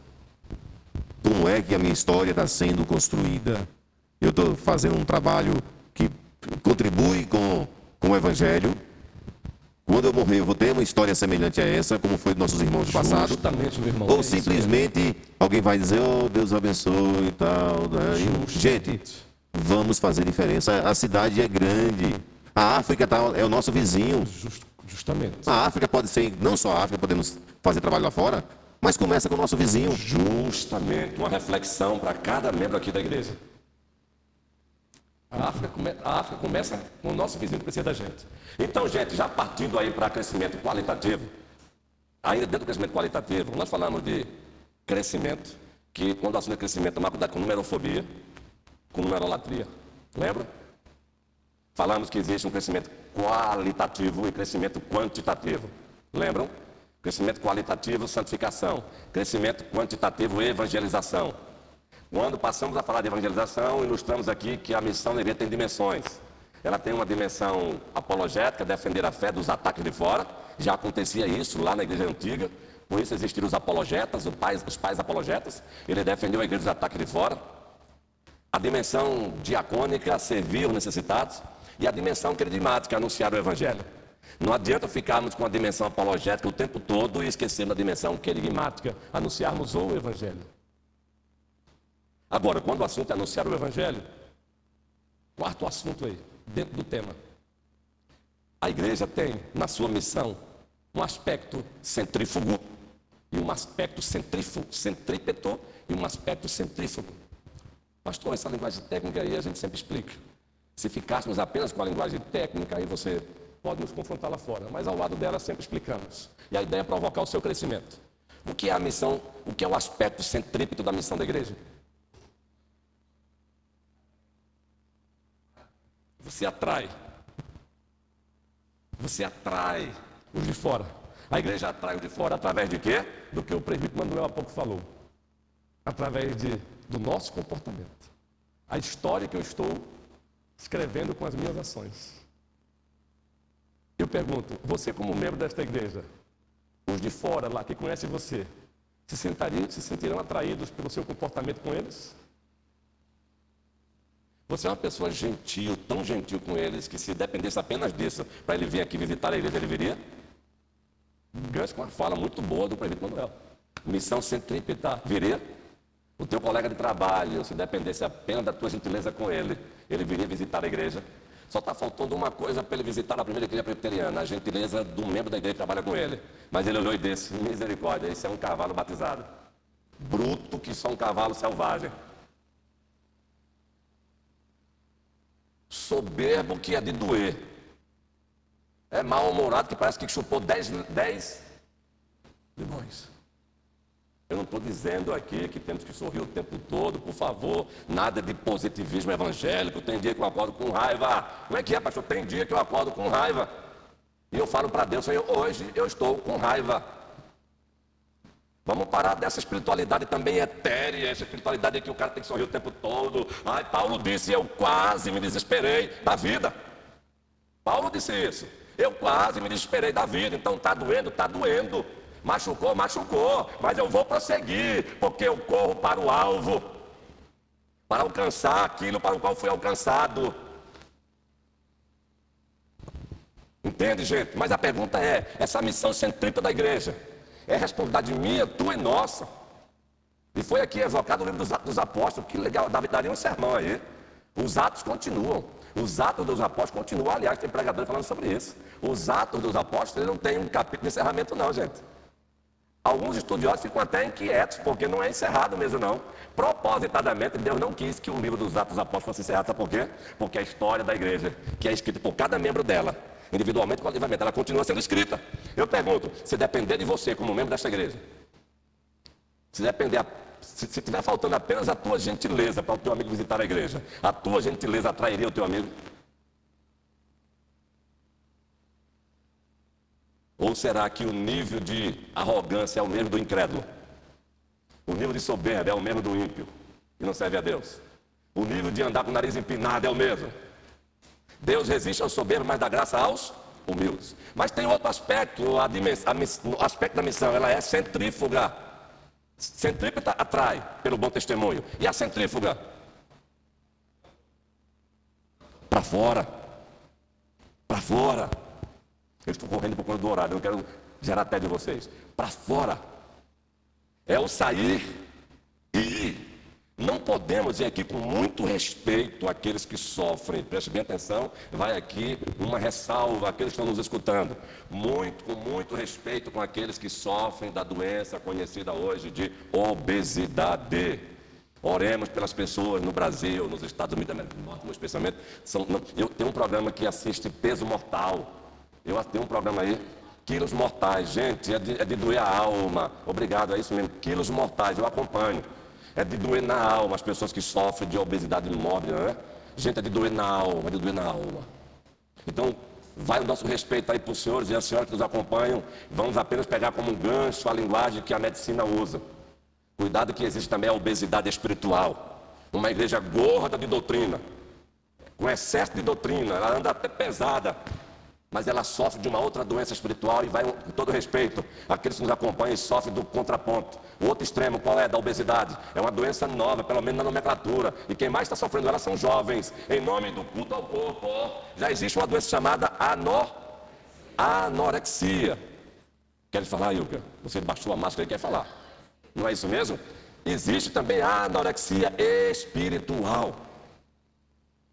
Como é que a minha história está sendo construída? Eu estou fazendo um trabalho que contribui com, com o Evangelho, quando eu morrer, eu vou ter uma história semelhante a essa, como foi dos nossos irmãos do passado. Justamente, meu irmão. Ou simplesmente alguém vai dizer, oh, Deus abençoe e tal. Né? Gente, vamos fazer diferença. A cidade é grande. A África tá, é o nosso vizinho. Just, justamente. A África pode ser, não só a África, podemos fazer trabalho lá fora, mas começa com o nosso vizinho. Justamente. Uma reflexão para cada membro aqui da igreja. A África, come, a África começa com o nosso vizinho que precisa da gente. Então, gente, já partindo aí para crescimento qualitativo, ainda dentro do crescimento qualitativo, nós falamos de crescimento, que quando o assunto é crescimento, é cuidado com numerofobia, com numerolatria. Lembra? Falamos que existe um crescimento qualitativo e crescimento quantitativo. Lembram? Crescimento qualitativo, santificação. Crescimento quantitativo, evangelização. Quando passamos a falar de evangelização, ilustramos aqui que a missão da igreja tem dimensões. Ela tem uma dimensão apologética, defender a fé dos ataques de fora. Já acontecia isso lá na igreja antiga. Por isso existiram os apologetas, os pais, os pais apologetas. Ele defendeu a igreja dos ataques de fora. A dimensão diacônica, servir os necessitados, e a dimensão queridimática, anunciar o Evangelho. Não adianta ficarmos com a dimensão apologética o tempo todo e esquecermos a dimensão querigmática, anunciarmos o Evangelho. Agora, quando o assunto é anunciar o Evangelho, quarto assunto aí, dentro do tema. A igreja tem na sua missão um aspecto centrífugo e um aspecto centrífugo, centrípeto e um aspecto centrífugo. Pastor, essa linguagem técnica aí a gente sempre explica. Se ficássemos apenas com a linguagem técnica, aí você pode nos confrontar lá fora. Mas ao lado dela sempre explicamos. E a ideia é provocar o seu crescimento. O que é a missão, o que é o aspecto centrípeto da missão da igreja? Você atrai. Você atrai os de fora. A igreja atrai os de fora através de quê? Do que o presbítero Manuel há pouco falou. Através de, do nosso comportamento. A história que eu estou escrevendo com as minhas ações. Eu pergunto, você como membro desta igreja, os de fora lá que conhecem você, se, sentariam, se sentirão atraídos pelo seu comportamento com eles? Você é uma pessoa gentil, tão gentil com eles, que se dependesse apenas disso, para ele vir aqui visitar a igreja, ele viria? Gancho com uma fala muito boa do prefeito Manuel. Missão centrípeta, viria? O teu colega de trabalho, se dependesse apenas da tua gentileza com ele, ele viria visitar a igreja. Só está faltando uma coisa para ele visitar a primeira igreja presbiteriana, a gentileza do membro da igreja que trabalha com ele. Mas ele olhou e disse, misericórdia, esse é um cavalo batizado. Bruto que só um cavalo selvagem. Soberbo que é de doer. É mal-humorado que parece que chupou dez, dez limões. Eu não estou dizendo aqui que temos que sorrir o tempo todo, por favor, nada de positivismo evangélico. Tem dia que eu acordo com raiva. Como é que é, pastor? Tem dia que eu acordo com raiva. E eu falo para Deus, Senhor, hoje eu estou com raiva. Vamos parar dessa espiritualidade também etérea, essa espiritualidade que o cara tem que sorrir o tempo todo. Ai, Paulo disse, eu quase me desesperei da vida. Paulo disse isso. Eu quase me desesperei da vida, então está doendo, está doendo. Machucou, machucou, mas eu vou prosseguir, porque eu corro para o alvo, para alcançar aquilo para o qual fui alcançado. Entende, gente? Mas a pergunta é: essa missão centrípeta da igreja é responsabilidade minha, tua e nossa. E foi aqui evocado o livro dos Atos dos Apóstolos, que legal, daria um sermão aí. Os atos continuam. Os atos dos apóstolos continuam. Aliás, tem pregador falando sobre isso. Os atos dos apóstolos não tem um capítulo de encerramento, não, gente. Alguns estudiosos ficam até inquietos, porque não é encerrado mesmo, não. Propositadamente, Deus não quis que o livro dos Atos dos Apóstolos fosse encerrado, sabe por quê? Porque a história da igreja, que é escrita por cada membro dela, individualmente coletivamente, ela continua sendo escrita. Eu pergunto, se depender de você como membro desta igreja, se depender, se, se tiver faltando apenas a tua gentileza para o teu amigo visitar a igreja, a tua gentileza atrairia o teu amigo? Ou será que o nível de arrogância é o mesmo do incrédulo? O nível de soberba é o mesmo do ímpio e não serve a Deus? O nível de andar com o nariz empinado é o mesmo? Deus resiste aos soberbos, mas dá graça aos humildes. Mas tem outro aspecto, a a o aspecto da missão, ela é centrífuga. Centrípeta atrai pelo bom testemunho. E a centrífuga? Para fora. Para fora. Eu estou correndo por conta do horário, eu quero gerar até de vocês. Para fora. É o sair e ir. Não podemos ir aqui com muito respeito àqueles que sofrem. Preste bem atenção, vai aqui uma ressalva àqueles que estão nos escutando. Muito, com muito respeito com aqueles que sofrem da doença conhecida hoje de obesidade. Oremos pelas pessoas no Brasil, nos Estados Unidos, especialmente. São, eu tenho um programa que assiste peso mortal. Eu tenho um programa aí, quilos mortais. Gente, é de, é de doer a alma. Obrigado, é isso mesmo. Quilos mortais, eu acompanho. É de doer na alma as pessoas que sofrem de obesidade mórbida, né? Gente, é de doer na alma, é de doer na alma. Então, vai o nosso respeito aí para os senhores e as senhoras que nos acompanham. Vamos apenas pegar como um gancho a linguagem que a medicina usa. Cuidado que existe também a obesidade espiritual. Uma igreja gorda de doutrina, com excesso de doutrina, ela anda até pesada. Mas ela sofre de uma outra doença espiritual e vai, com todo respeito, aqueles que nos acompanham sofrem do contraponto. O outro extremo, qual é? Da obesidade. É uma doença nova, pelo menos na nomenclatura. E quem mais está sofrendo ela são jovens. Em nome do culto ao corpo, já existe uma doença chamada anor... anorexia. Quer falar, Ilka? Você baixou a máscara e quer falar. Não é isso mesmo? Existe também a anorexia espiritual.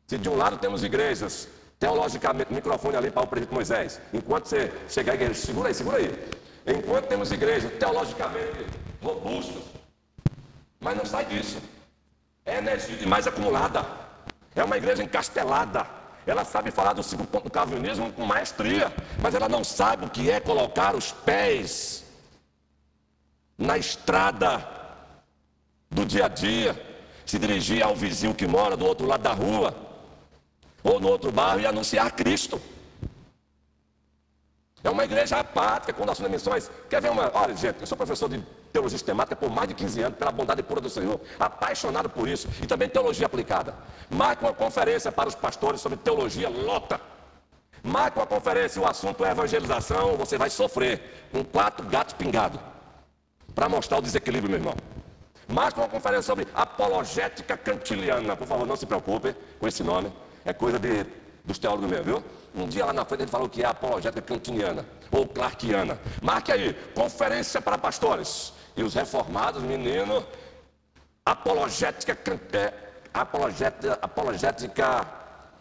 Se de um lado temos igrejas Teologicamente, microfone ali para o presbítero Moisés. Enquanto você chegar à igreja, segura aí, segura aí. Enquanto temos igrejas teologicamente robustas, mas não sai disso. É energia demais acumulada. É uma igreja encastelada. Ela sabe falar do segundo ponto do calvinismo com maestria, mas ela não sabe o que é colocar os pés na estrada do dia a dia, se dirigir ao vizinho que mora do outro lado da rua ou no outro bairro e anunciar Cristo. É uma igreja apática quando assume missões. Quer ver uma. Olha, gente, eu sou professor de teologia sistemática por mais de 15 anos, pela bondade pura do Senhor, apaixonado por isso, e também teologia aplicada. Marque uma conferência para os pastores sobre teologia, lota. Marque uma conferência, o assunto é evangelização, você vai sofrer com quatro gatos pingados. Para mostrar o desequilíbrio, meu irmão. Marque uma conferência sobre apologética cantiliana. Por favor, não se preocupe com esse nome é coisa de, dos teólogos mesmo, viu? Um dia lá na frente ele falou que é apologética cantiniana ou clarkiana. Marque aí, conferência para pastores. E os reformados, menino, apologética, é, apologética, apologética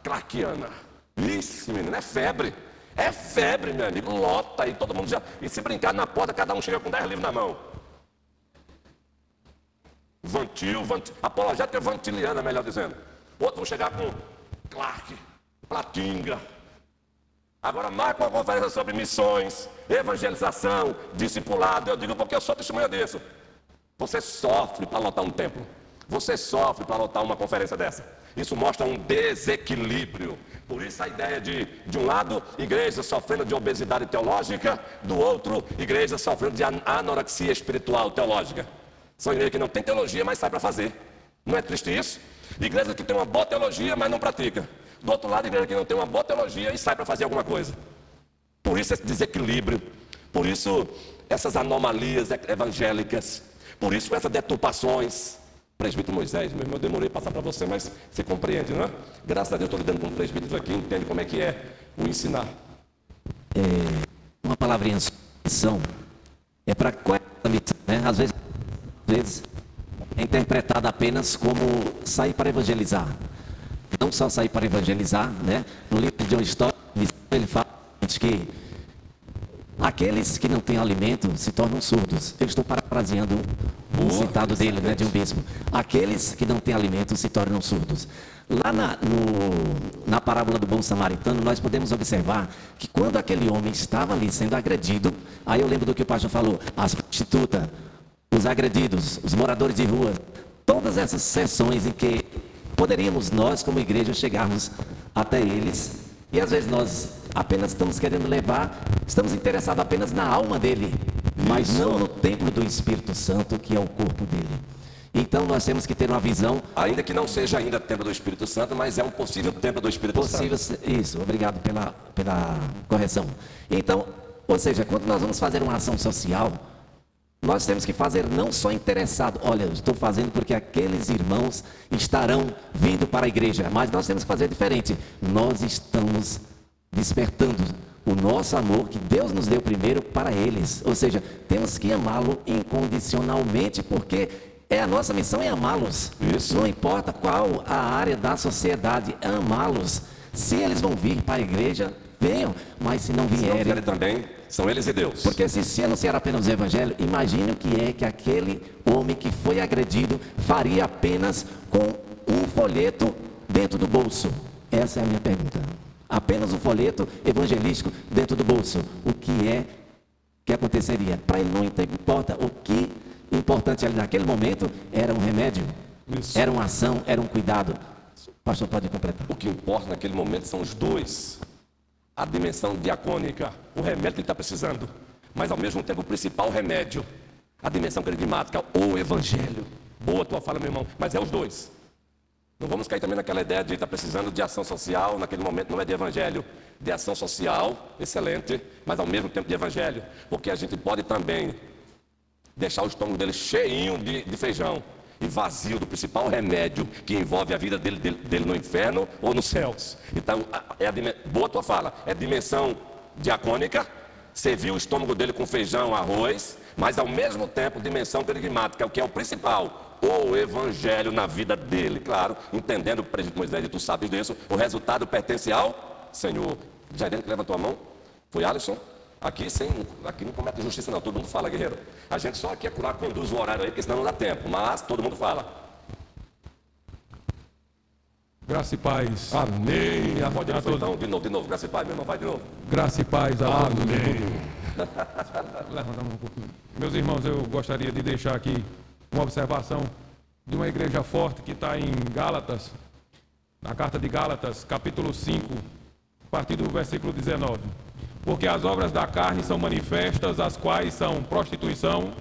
clarkiana. Isso, menino, é febre. É febre, meu amigo. Lota aí, todo mundo já. E se brincar na porta, cada um chega com 10 livros na mão. Vantil, vantil apologética vantiliana, melhor dizendo. Outros vão chegar com Clark, Platinga. Agora marca uma conferência sobre missões, evangelização, discipulado. Eu digo porque eu sou testemunha disso. Você sofre para lotar um templo. Você sofre para lotar uma conferência dessa. Isso mostra um desequilíbrio. Por isso a ideia de, de um lado, igreja sofrendo de obesidade teológica, do outro, igreja sofrendo de anorexia espiritual teológica. São igrejas que não tem teologia, mas sai para fazer. Não é triste isso? Igreja que tem uma boa teologia, mas não pratica. Do outro lado, igreja que não tem uma boa teologia e sai para fazer alguma coisa. Por isso esse desequilíbrio, por isso essas anomalias evangélicas, por isso essas deturpações. Presbítero Moisés, meu irmão, eu demorei a passar para você, mas você compreende, não é? Graças a Deus estou lidando com um presbítero aqui, entende como é que é o ensinar. É, uma palavrinha missão é para qual é a missão, né? Às vezes, às vezes é interpretada apenas como sair para evangelizar. Não só sair para evangelizar, né? No livro de John Stott, ele fala que aqueles que não têm alimento se tornam surdos. Eu estou parafraseando um citado dele, né, de um bispo. Aqueles que não têm alimento se tornam surdos. Lá na, no, na parábola do bom samaritano, nós podemos observar que quando aquele homem estava ali sendo agredido, aí eu lembro do que o pastor falou, as prostitutas, os agredidos, os moradores de rua, todas essas sessões em que poderíamos nós, como igreja, chegarmos até eles e às vezes nós apenas estamos querendo levar, estamos interessados apenas na alma dele, mas Isso. não no templo do Espírito Santo, que é o corpo dele. Então nós temos que ter uma visão. Ainda que não seja ainda templo do Espírito Santo, mas é um possível templo do Espírito possível, Santo. Isso, obrigado pela, pela correção. Então, ou seja, quando nós vamos fazer uma ação social, nós temos que fazer não só interessado, olha, eu estou fazendo porque aqueles irmãos estarão vindo para a igreja, mas nós temos que fazer diferente. Nós estamos despertando o nosso amor que Deus nos deu primeiro para eles. Ou seja, temos que amá-lo incondicionalmente, porque é a nossa missão é amá-los. Isso. Não importa qual a área da sociedade, é amá-los. Se eles vão vir para a igreja, venham, mas se não vierem. Se não vierem também, são eles e Deus. Porque se, se anunciar apenas o evangelho, imagine o que é que aquele homem que foi agredido faria apenas com um folheto dentro do bolso. Essa é a minha pergunta. Apenas um folheto evangelístico dentro do bolso. O que é que aconteceria? Para ele não importa o que importante ali naquele momento era um remédio, Isso. era uma ação, era um cuidado. O pastor pode completar. O que importa naquele momento são os dois a dimensão diacônica, o remédio que ele está precisando, mas ao mesmo tempo o principal remédio, a dimensão carismática, o evangelho. Boa tua fala, meu irmão, mas é os dois. Não vamos cair também naquela ideia de estar precisando de ação social, naquele momento não é de evangelho, de ação social, excelente, mas ao mesmo tempo de evangelho. Porque a gente pode também deixar o estômago dele cheinho de, de feijão e vazio do principal remédio que envolve a vida dele, dele, dele no inferno ou nos céus. Então, é a, boa tua fala, é dimensão diacônica, servir o estômago dele com feijão, arroz, mas ao mesmo tempo dimensão perigmática, o que é o principal, o evangelho na vida dele, claro, entendendo o presidente Moisés, e tu sabes disso, o resultado pertence ao Senhor. Jairene que levantou a mão, foi Alisson. Aqui, sem, aqui não comete justiça não, todo mundo fala, guerreiro. A gente só aqui é curar, conduz o horário aí, porque senão não dá tempo, mas todo mundo fala. Graça e paz. Amém. A voz de novo, então, de novo, de novo. Graça e paz, meu irmão, vai de novo. Graça e paz. Amém. Levanta um pouquinho. Meus irmãos, eu gostaria de deixar aqui uma observação de uma igreja forte que está em Gálatas, na carta de Gálatas, capítulo 5, a partir do versículo 19. Porque as obras da carne são manifestas, as quais são prostituição,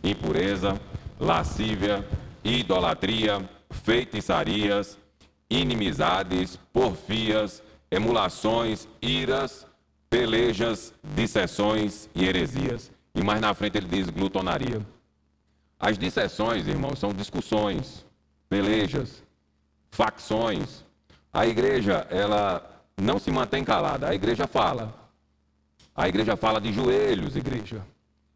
impureza, lascívia, idolatria, feitiçarias, inimizades, porfias, emulações, iras, pelejas, dissessões e heresias. E mais na frente ele diz glutonaria. As dissessões, irmãos, são discussões, pelejas, facções. A igreja, ela não se mantém calada, a igreja fala. A igreja fala de joelhos, igreja.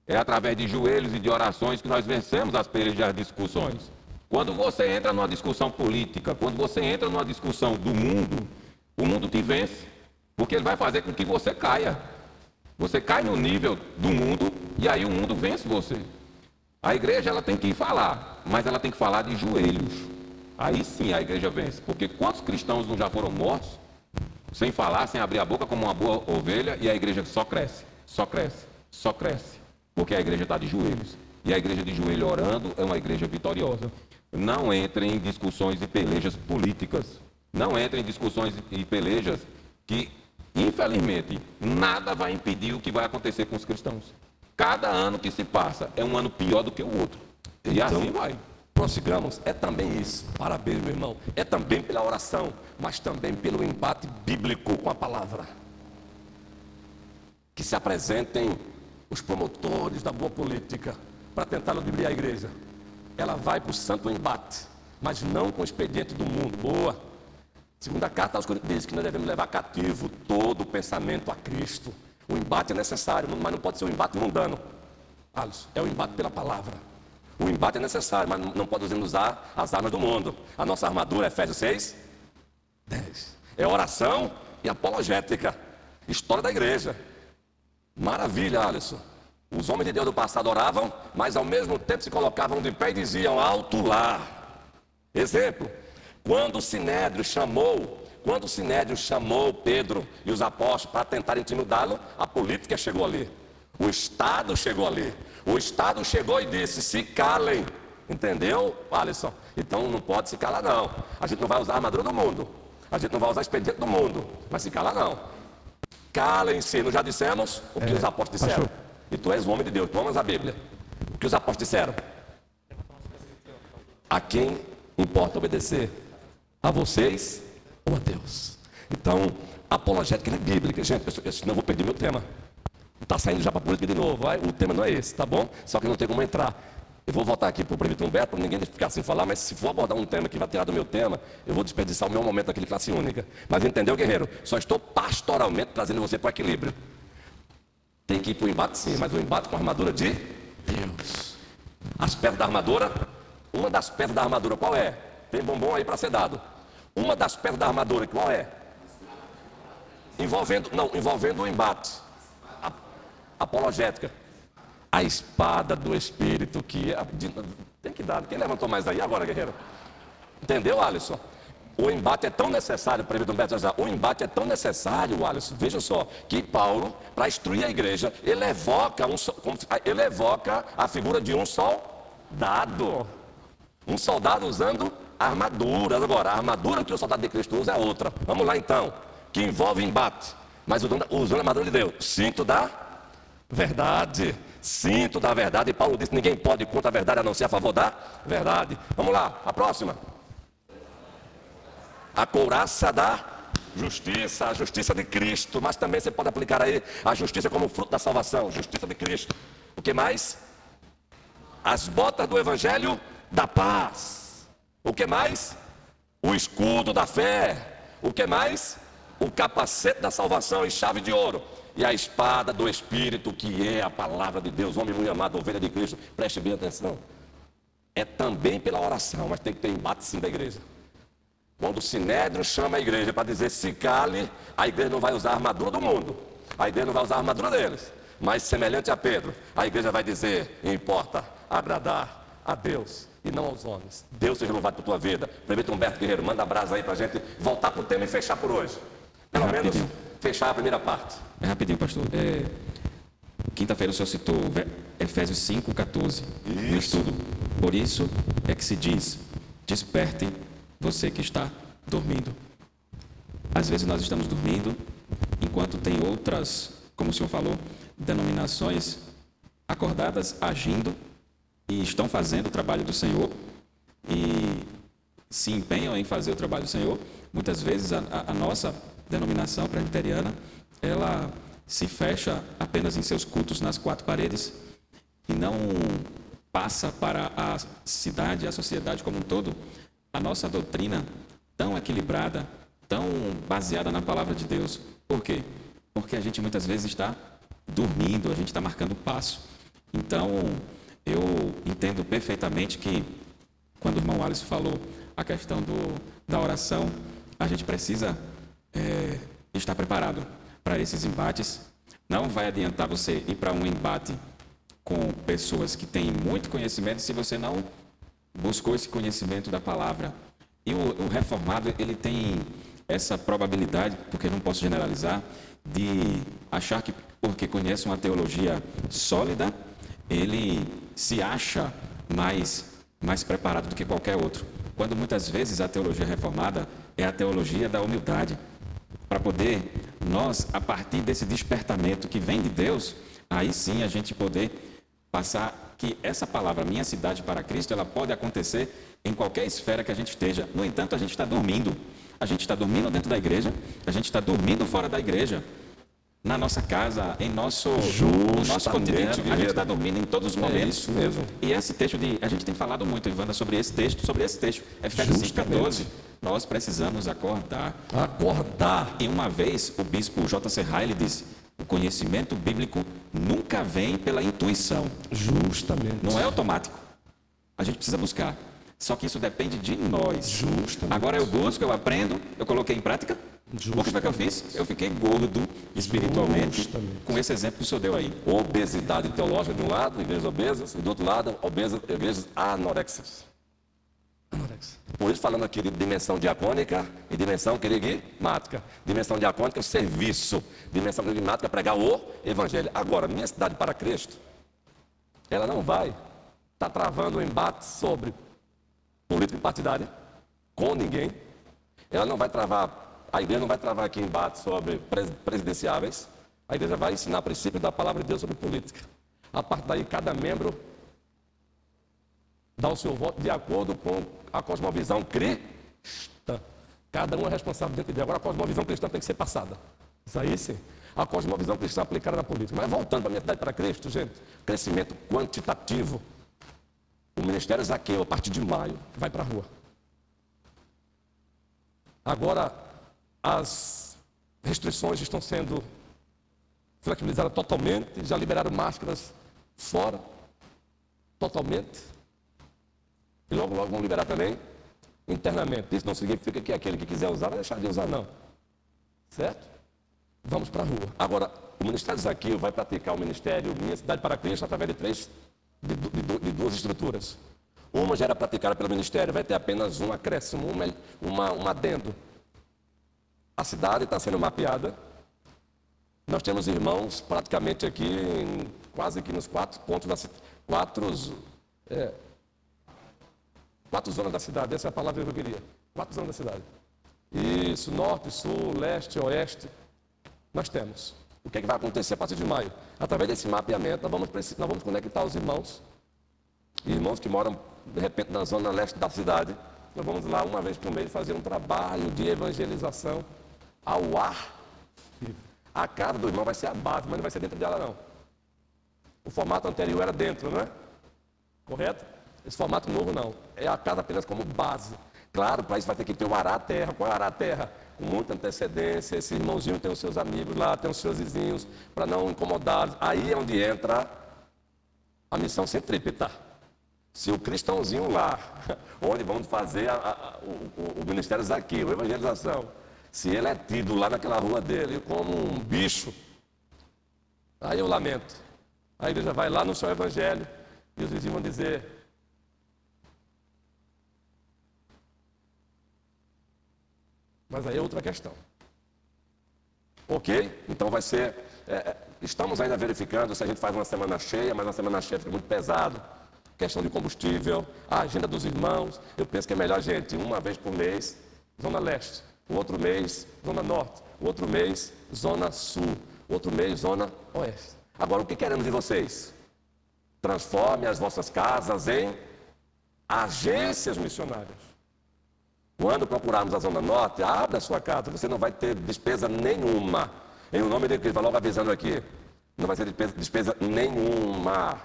É através de joelhos e de orações que nós vencemos as pelejas e as discussões. Quando você entra numa discussão política, quando você entra numa discussão do mundo, o mundo te vence. Porque ele vai fazer com que você caia. Você cai no nível do mundo e aí o mundo vence você. A igreja ela tem que falar, mas ela tem que falar de joelhos. Aí sim a igreja vence. Porque quantos cristãos não já foram mortos sem falar, sem abrir a boca como uma boa ovelha e a igreja só cresce, só cresce, só cresce. Porque a igreja está de joelhos. E a igreja de joelho orando é uma igreja vitoriosa. Não entre em discussões e pelejas políticas. Não entre em discussões e pelejas que, infelizmente, nada vai impedir o que vai acontecer com os cristãos. Cada ano que se passa é um ano pior do que o outro. E então, assim vai. Prossigamos, é também isso. Parabéns, meu irmão. É também pela oração, mas também pelo embate bíblico com a palavra. Que se apresentem os promotores da boa política para tentar ludibriar a igreja. Ela vai para o santo embate, mas não com o expediente do mundo. Boa. Segunda carta aos Coríntios diz que nós devemos levar cativo todo o pensamento a Cristo. O embate é necessário, mas não pode ser um embate mundano. Alisson, é o embate pela palavra. O embate é necessário, mas não podemos usar as armas do mundo. A nossa armadura, Efésios 6, 10. É oração e apologética. História da igreja. Maravilha, Alisson. Os homens de Deus do passado oravam, mas ao mesmo tempo se colocavam de pé e diziam alto lá. Exemplo, quando o Sinédrio chamou quando o Sinédrio chamou Pedro e os apóstolos para tentar intimidá-lo, a política chegou ali. O Estado chegou ali. O Estado chegou e disse: se calem. Entendeu, Alisson? Então não pode se calar, não. A gente não vai usar a armadura do mundo. A gente não vai usar expediente do mundo. Mas se calar, não. Calem-se. Nós já dissemos o que é, os apóstolos disseram. Pastor. E tu és o homem de Deus. Tu amas a Bíblia. O que os apóstolos disseram? A quem importa obedecer? A vocês ou a Deus. Então, apologética é bíblica, gente, eu, eu, senão eu vou perder meu tema. Está saindo já para a política de novo. O tema não é esse, tá bom? Só que não tem como entrar. Eu vou voltar aqui para o prefeito Humberto, para ninguém ficar sem falar, mas se for abordar um tema que vai tirar do meu tema, eu vou desperdiçar o meu momento naquele classe única. Mas entendeu, guerreiro? Só estou pastoralmente trazendo você para o equilíbrio. Tem que ir para o embate sim, mas o embate com a armadura de Deus. As pedras da armadura, uma das pedras da armadura, qual é? Tem bombom aí para ser dado. Uma das pedras da armadura, qual é? Envolvendo, não, envolvendo o embate. Apologética. A espada do Espírito que é, tem que dar. Quem levantou mais aí agora, guerreiro? Entendeu, Alisson? O embate é tão necessário, para Humberto o embate é tão necessário, Alisson, veja só, que Paulo, para instruir a igreja, ele evoca, um, ele evoca a figura de um soldado. Um soldado usando armaduras. Agora, a armadura que o soldado de Cristo usa é outra. Vamos lá então, que envolve embate, mas usando a armadura de Deus. Cinto da verdade. Cinto da verdade. E Paulo disse: ninguém pode contra a verdade a não ser a favor da verdade. Vamos lá, a próxima. A couraça da justiça, a justiça de Cristo, mas também você pode aplicar aí a justiça como fruto da salvação, justiça de Cristo. O que mais? As botas do evangelho da paz. O que mais? O escudo da fé. O que mais? O capacete da salvação e chave de ouro. E a espada do Espírito, que é a palavra de Deus, homem muito amado, ovelha de Cristo. Preste bem atenção. É também pela oração, mas tem que ter embate sim da igreja. Quando o Sinédrio chama a igreja para dizer se cale, a igreja não vai usar a armadura do mundo. A igreja não vai usar a armadura deles. Mas semelhante a Pedro, a igreja vai dizer: importa agradar a Deus e não aos homens. Deus seja louvado por tua vida. Prefeito Humberto Guerreiro, manda brasa aí para a gente voltar para o tema e fechar por hoje. Pelo menos. Fechar a primeira parte. É rapidinho, pastor. É, Quinta-feira o senhor citou Efésios 5, 14 no estudo. Por isso é que se diz: desperte você que está dormindo. Às vezes nós estamos dormindo, enquanto tem outras, como o senhor falou, denominações acordadas, agindo e estão fazendo o trabalho do Senhor e se empenham em fazer o trabalho do Senhor. Muitas vezes a, a- a nossa denominação presbiteriana, ela se fecha apenas em seus cultos nas quatro paredes e não passa para a cidade, a sociedade como um todo, a nossa doutrina tão equilibrada, tão baseada na palavra de Deus. Por quê? Porque a gente muitas vezes está dormindo, a gente está marcando passo. Então, eu entendo perfeitamente que quando o irmão Alisson falou a questão do, da oração, a gente precisa é, estar preparado para esses embates. Não vai adiantar você ir para um embate com pessoas que têm muito conhecimento se você não buscou esse conhecimento da palavra. E o, o reformado, ele tem essa probabilidade, porque não posso generalizar, de achar que porque conhece uma teologia sólida, ele se acha mais, mais preparado do que qualquer outro. Quando muitas vezes a teologia reformada é a teologia da humildade. Para poder nós, a partir desse despertamento que vem de Deus, aí sim a gente poder passar que essa palavra, minha cidade para Cristo, ela pode acontecer em qualquer esfera que a gente esteja. No entanto, a gente está dormindo. A gente está dormindo dentro da igreja, a gente está dormindo fora da igreja. Na nossa casa, em nosso, no nosso cotidiano, a gente está dormindo em todos os momentos. isso mesmo. E esse texto de. A gente tem falado muito, Ivana, sobre esse texto, sobre esse texto. Efésios 5, Justamente. 14. Nós precisamos acordar. Acordar. E uma vez o bispo J.C. Riley disse: o conhecimento bíblico nunca vem pela intuição. Justamente. Não é automático. A gente precisa buscar. Só que isso depende de nós. Justamente. Agora eu busco, eu aprendo, eu coloquei em prática. O que foi que eu fiz? Eu fiquei gordo espiritualmente Justamente. com esse exemplo que o senhor deu aí. Obesidade teológica de um lado, igrejas obesas, e do outro lado, obesas, igrejas anorexias. Por isso, falando aqui de dimensão diacônica e dimensão querigmática. Dimensão diacônica é o serviço. Dimensão querigmática é pregar o evangelho. Agora, minha cidade para Cristo, ela não vai estar travando um embate sobre política partidária com ninguém. Ela não vai travar, a igreja não vai travar aqui embate sobre pres- presidenciáveis. A igreja vai ensinar princípios da palavra de Deus sobre política. A partir daí, cada membro dá o seu voto de acordo com a cosmovisão cristã. Cada um é responsável dentro de Agora, a cosmovisão cristã tem que ser passada. Isso aí sim. A cosmovisão cristã aplicada na política. Mas voltando para a minha cidade para Cristo, gente, crescimento quantitativo. O Ministério Zaqueu, a partir de maio, vai para a rua. Agora, as restrições estão sendo flexibilizadas totalmente, já liberaram máscaras fora, totalmente. E logo, logo vão liberar também internamente. Isso não significa que aquele que quiser usar vai deixar de usar, não. Certo? Vamos para a rua. Agora, o Ministério Zaqueu vai praticar o Ministério Minha Cidade para Cristo através de três, de, de de duas estruturas. Uma já era praticada pelo Ministério, vai ter apenas um acréscimo, uma, uma, um adendo. A cidade está sendo mapeada. Nós temos irmãos praticamente aqui, quase que nos quatro pontos da. Quatro, é, quatro zonas da cidade, essa é a palavra que eu queria. Quatro zonas da cidade. Isso, norte, sul, leste, oeste. Nós temos. O que, é que vai acontecer a partir de maio? Através desse mapeamento, nós vamos, nós vamos conectar os irmãos. Irmãos que moram, de repente, na zona leste da cidade. nós vamos lá uma vez por mês fazer um trabalho de evangelização ao ar. A casa do irmão vai ser a base, mas não vai ser dentro dela não. O formato anterior era dentro, não é? Correto? Esse formato novo não. É a casa apenas como base. Claro, para isso vai ter que ter o arar a terra. Qual é arar a terra? Com muita antecedência. Esse irmãozinho tem os seus amigos lá, tem os seus vizinhos, para não incomodá-los. Aí é onde entra a missão centrípeta. Se o cristãozinho lá, onde vamos fazer a, a, o, o, ministério aqui, a evangelização, se ele é tido lá naquela rua dele como um bicho, aí eu lamento. A igreja vai lá no seu evangelho e os vizinhos vão dizer: Mas aí é outra questão. Ok? Então vai ser. É, é, estamos ainda verificando se a gente faz uma semana cheia, mas uma semana cheia fica muito pesado. Questão de combustível, a agenda dos irmãos. Eu penso que é melhor, gente, uma vez por mês, Zona Leste. O outro mês, Zona Norte. O outro mês, Zona Sul. O outro mês, Zona Oeste. Agora, o que queremos de vocês? Transforme as vossas casas em agências missionárias. Quando procurarmos a Zona Norte, abra a sua casa, você não vai ter despesa nenhuma. Em nome de Cristo, logo avisando aqui, não vai ter despesa, despesa nenhuma.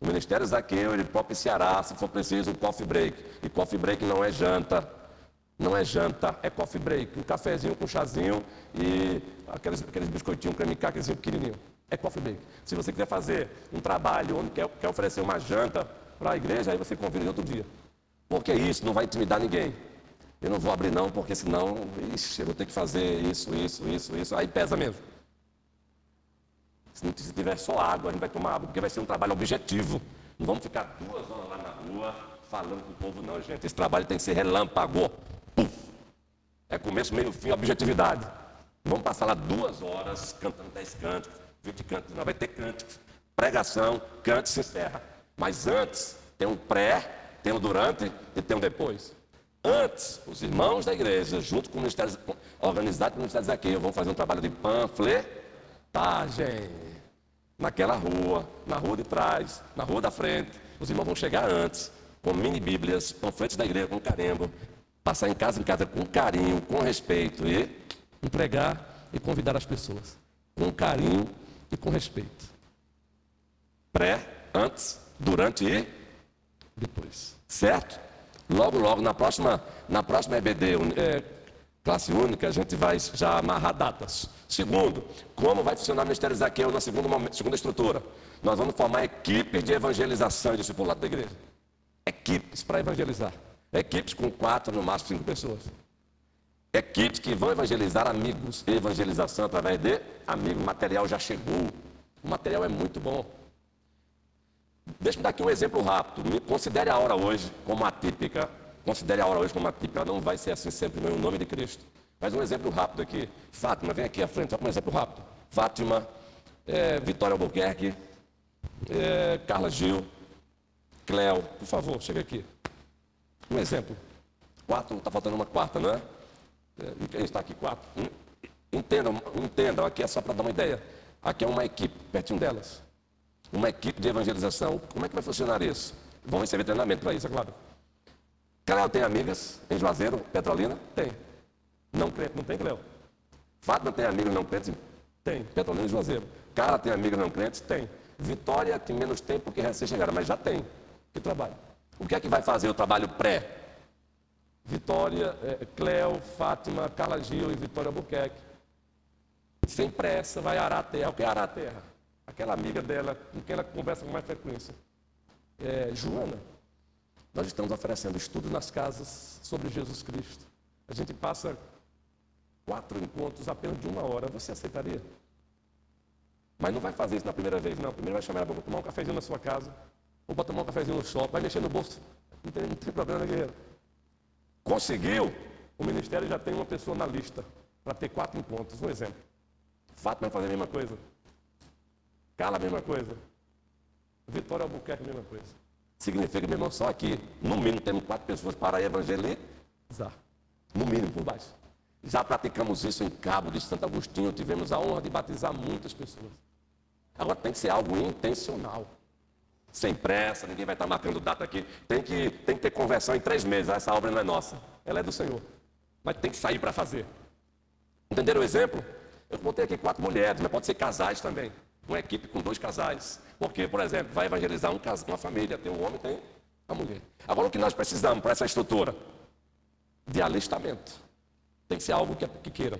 O Ministério Zaqueu, ele propiciará, se for preciso, um coffee break. E coffee break não é janta. Não é janta, é coffee break. Um cafezinho com chazinho e aqueles, aqueles biscoitinhos creme caquezinho pequenininho é coffee break. Se você quiser fazer um trabalho onde quer, quer oferecer uma janta para a igreja, aí você convida outro dia. Porque isso não vai intimidar ninguém. Eu não vou abrir não, porque senão, ixi, eu vou ter que fazer isso, isso, isso, isso. Aí pesa mesmo. Se não tiver só água, a gente vai tomar água, porque vai ser um trabalho objetivo. Não vamos ficar duas horas lá na rua falando com o povo, não, gente. Esse trabalho tem que ser relâmpago. Puf. É começo, meio, fim, objetividade. Vamos passar lá duas horas cantando dez cantos, 20 cantos, não vai ter cânticos. Pregação, cante se encerra. Mas antes, tem um pré, tem um durante e tem um depois. Antes, os irmãos da igreja, junto com o Ministério, organizado com o Ministério Zaqueu, vão fazer um trabalho de panfletagem. Naquela rua, na rua de trás, na rua da frente. Os irmãos vão chegar antes, com mini bíblias, panfletos da igreja, com carimbo, passar em casa em casa com carinho, com respeito e empregar e convidar as pessoas. Com carinho e com respeito. Pré, antes, durante e depois. Certo? Logo, logo, na próxima, na próxima EBD, é, classe única, a gente vai já amarrar datas. Segundo, como vai funcionar o Ministério Zaqueu na segunda, segunda estrutura? Nós vamos formar equipes de evangelização e discipulado da igreja. Equipes para evangelizar. Equipes com quatro, no máximo cinco pessoas. Equipes que vão evangelizar amigos. Evangelização através de amigos. O material já chegou. O material é muito bom. Deixa-me dar aqui um exemplo rápido. Considere a hora hoje como atípica. Considere a hora hoje como atípica. Não vai ser assim sempre no nome de Cristo. Mas um exemplo rápido aqui. Fátima, vem aqui à frente, só um exemplo rápido. Fátima, é, Vitória Albuquerque, é, Carla Gil, Cléo, por favor, chega aqui. Um exemplo. Quatro, está faltando uma quarta, não é? Quem está aqui? Quatro. Entendam, entendam, aqui é só para dar uma ideia. Aqui é uma equipe, pertinho delas. Uma equipe de evangelização. Como é que vai funcionar isso? Vão receber treinamento para isso, é claro. Cléo tem amigas em Juazeiro, Petrolina? Tem. Não crente, não tem, Cléo? Fátima tem amigos não crentes? Tem. Petrolina e Juazeiro. Cara tem amigos não crentes? Tem. Vitória tem menos tempo porque recém chegaram, mas já tem. Que trabalho. O que é que vai fazer o trabalho pré? Vitória, é, Cléo, Fátima, Carla Gil e Vitória Albuquerque. Sem pressa, vai arar a terra. O que é arar a terra? Aquela amiga dela com quem ela conversa com mais frequência. É, Joana, nós estamos oferecendo estudo nas casas sobre Jesus Cristo. A gente passa quatro encontros apenas de uma hora. Você aceitaria? Mas não vai fazer isso na primeira vez, não. Primeiro vai chamar ela para tomar um cafezinho na sua casa. Ou para tomar um cafezinho no shopping. Vai mexer no bolso. Não tem, não tem problema, guerreiro. Conseguiu, o ministério já tem uma pessoa na lista para ter quatro encontros. Um exemplo. Fátima vai fazer a mesma coisa. Cala a mesma coisa. Vitória Albuquerque a mesma coisa. Significa, meu irmão, só aqui, no mínimo, temos quatro pessoas para evangelizar. No mínimo, por baixo. Já praticamos isso em Cabo de Santo Agostinho. Tivemos a honra de batizar muitas pessoas. Agora tem que ser algo intencional. Sem pressa, ninguém vai estar marcando data aqui. Tem que, tem que ter conversão em três meses. Essa obra não é nossa, ela é do Senhor. Mas tem que sair para fazer. Entenderam o exemplo? Eu botei aqui quatro mulheres, mas pode ser casais também. Uma equipe com dois casais. Porque, por exemplo, vai evangelizar um uma família. Tem um homem, tem a mulher. Agora, o que nós precisamos para essa estrutura? De alistamento. Tem que ser algo que, que queiram.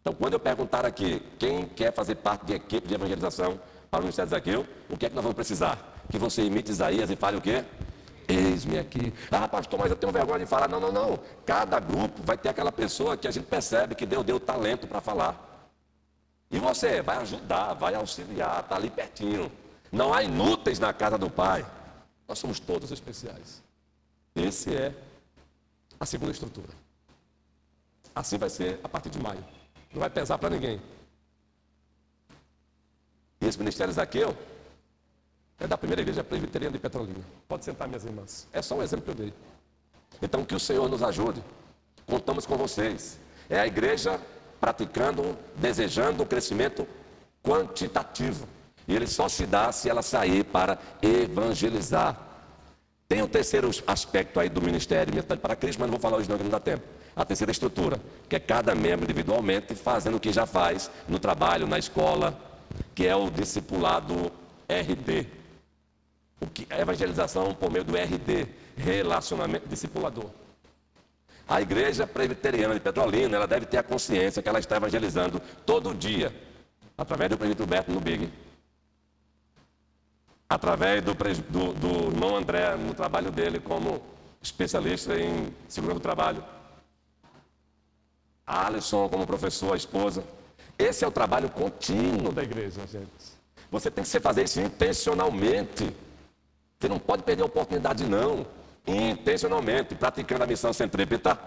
Então, quando eu perguntar aqui quem quer fazer parte de equipe de evangelização para o Ministério de Zaqueu, o que é que nós vamos precisar? Que você imite Isaías e fale o quê? Eis-me aqui. Ah, pastor, mas eu tenho vergonha de falar. Não, não, não. Cada grupo vai ter aquela pessoa que a gente percebe que Deus deu talento para falar. E você vai ajudar, vai auxiliar, está ali pertinho. Não há inúteis na casa do Pai. Nós somos todos especiais. Esse é a segunda estrutura. Assim vai ser a partir de maio. Não vai pesar para ninguém. E esse ministério Zaqueu é da primeira igreja presbiteriana de Petrolina. Pode sentar, minhas irmãs. É só um exemplo que eu dei. Então, que o Senhor nos ajude. Contamos com vocês. É a igreja praticando, desejando o crescimento quantitativo. E ele só se dá se ela sair para evangelizar. Tem o terceiro aspecto aí do ministério, Ministério para Cristo, mas não vou falar hoje não, que não dá tempo. A terceira estrutura, que é cada membro individualmente fazendo o que já faz no trabalho, na escola, que é o discipulado RD. O que é evangelização por meio do RD, relacionamento discipulador. A igreja presbiteriana de Petrolina, ela deve ter a consciência que ela está evangelizando todo dia, através do presbítero Beto no Big, através do, do, do irmão André no trabalho dele como especialista em segurança do trabalho, a Alisson como professor, a esposa. Esse é o trabalho contínuo da igreja, gente. Você tem que fazer isso intencionalmente. Você não pode perder a oportunidade, não. Intencionalmente, praticando a missão centrípeta.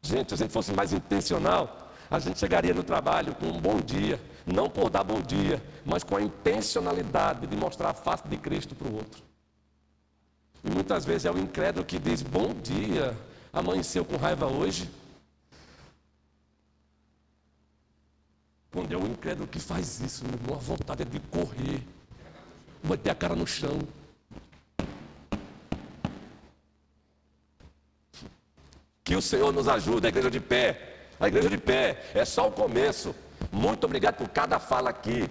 Gente, se a gente fosse mais intencional, a gente chegaria no trabalho com um bom dia. Não por dar bom dia, mas com a intencionalidade de mostrar a face de Cristo para o outro. E muitas vezes é o incrédulo que diz: Bom dia, amanheceu com raiva hoje. Quando é o incrédulo que faz isso, meu a vontade é de correr, bater a cara no chão. Que o Senhor nos ajude, a igreja de pé. A igreja de pé é só o começo. Muito obrigado por cada fala aqui.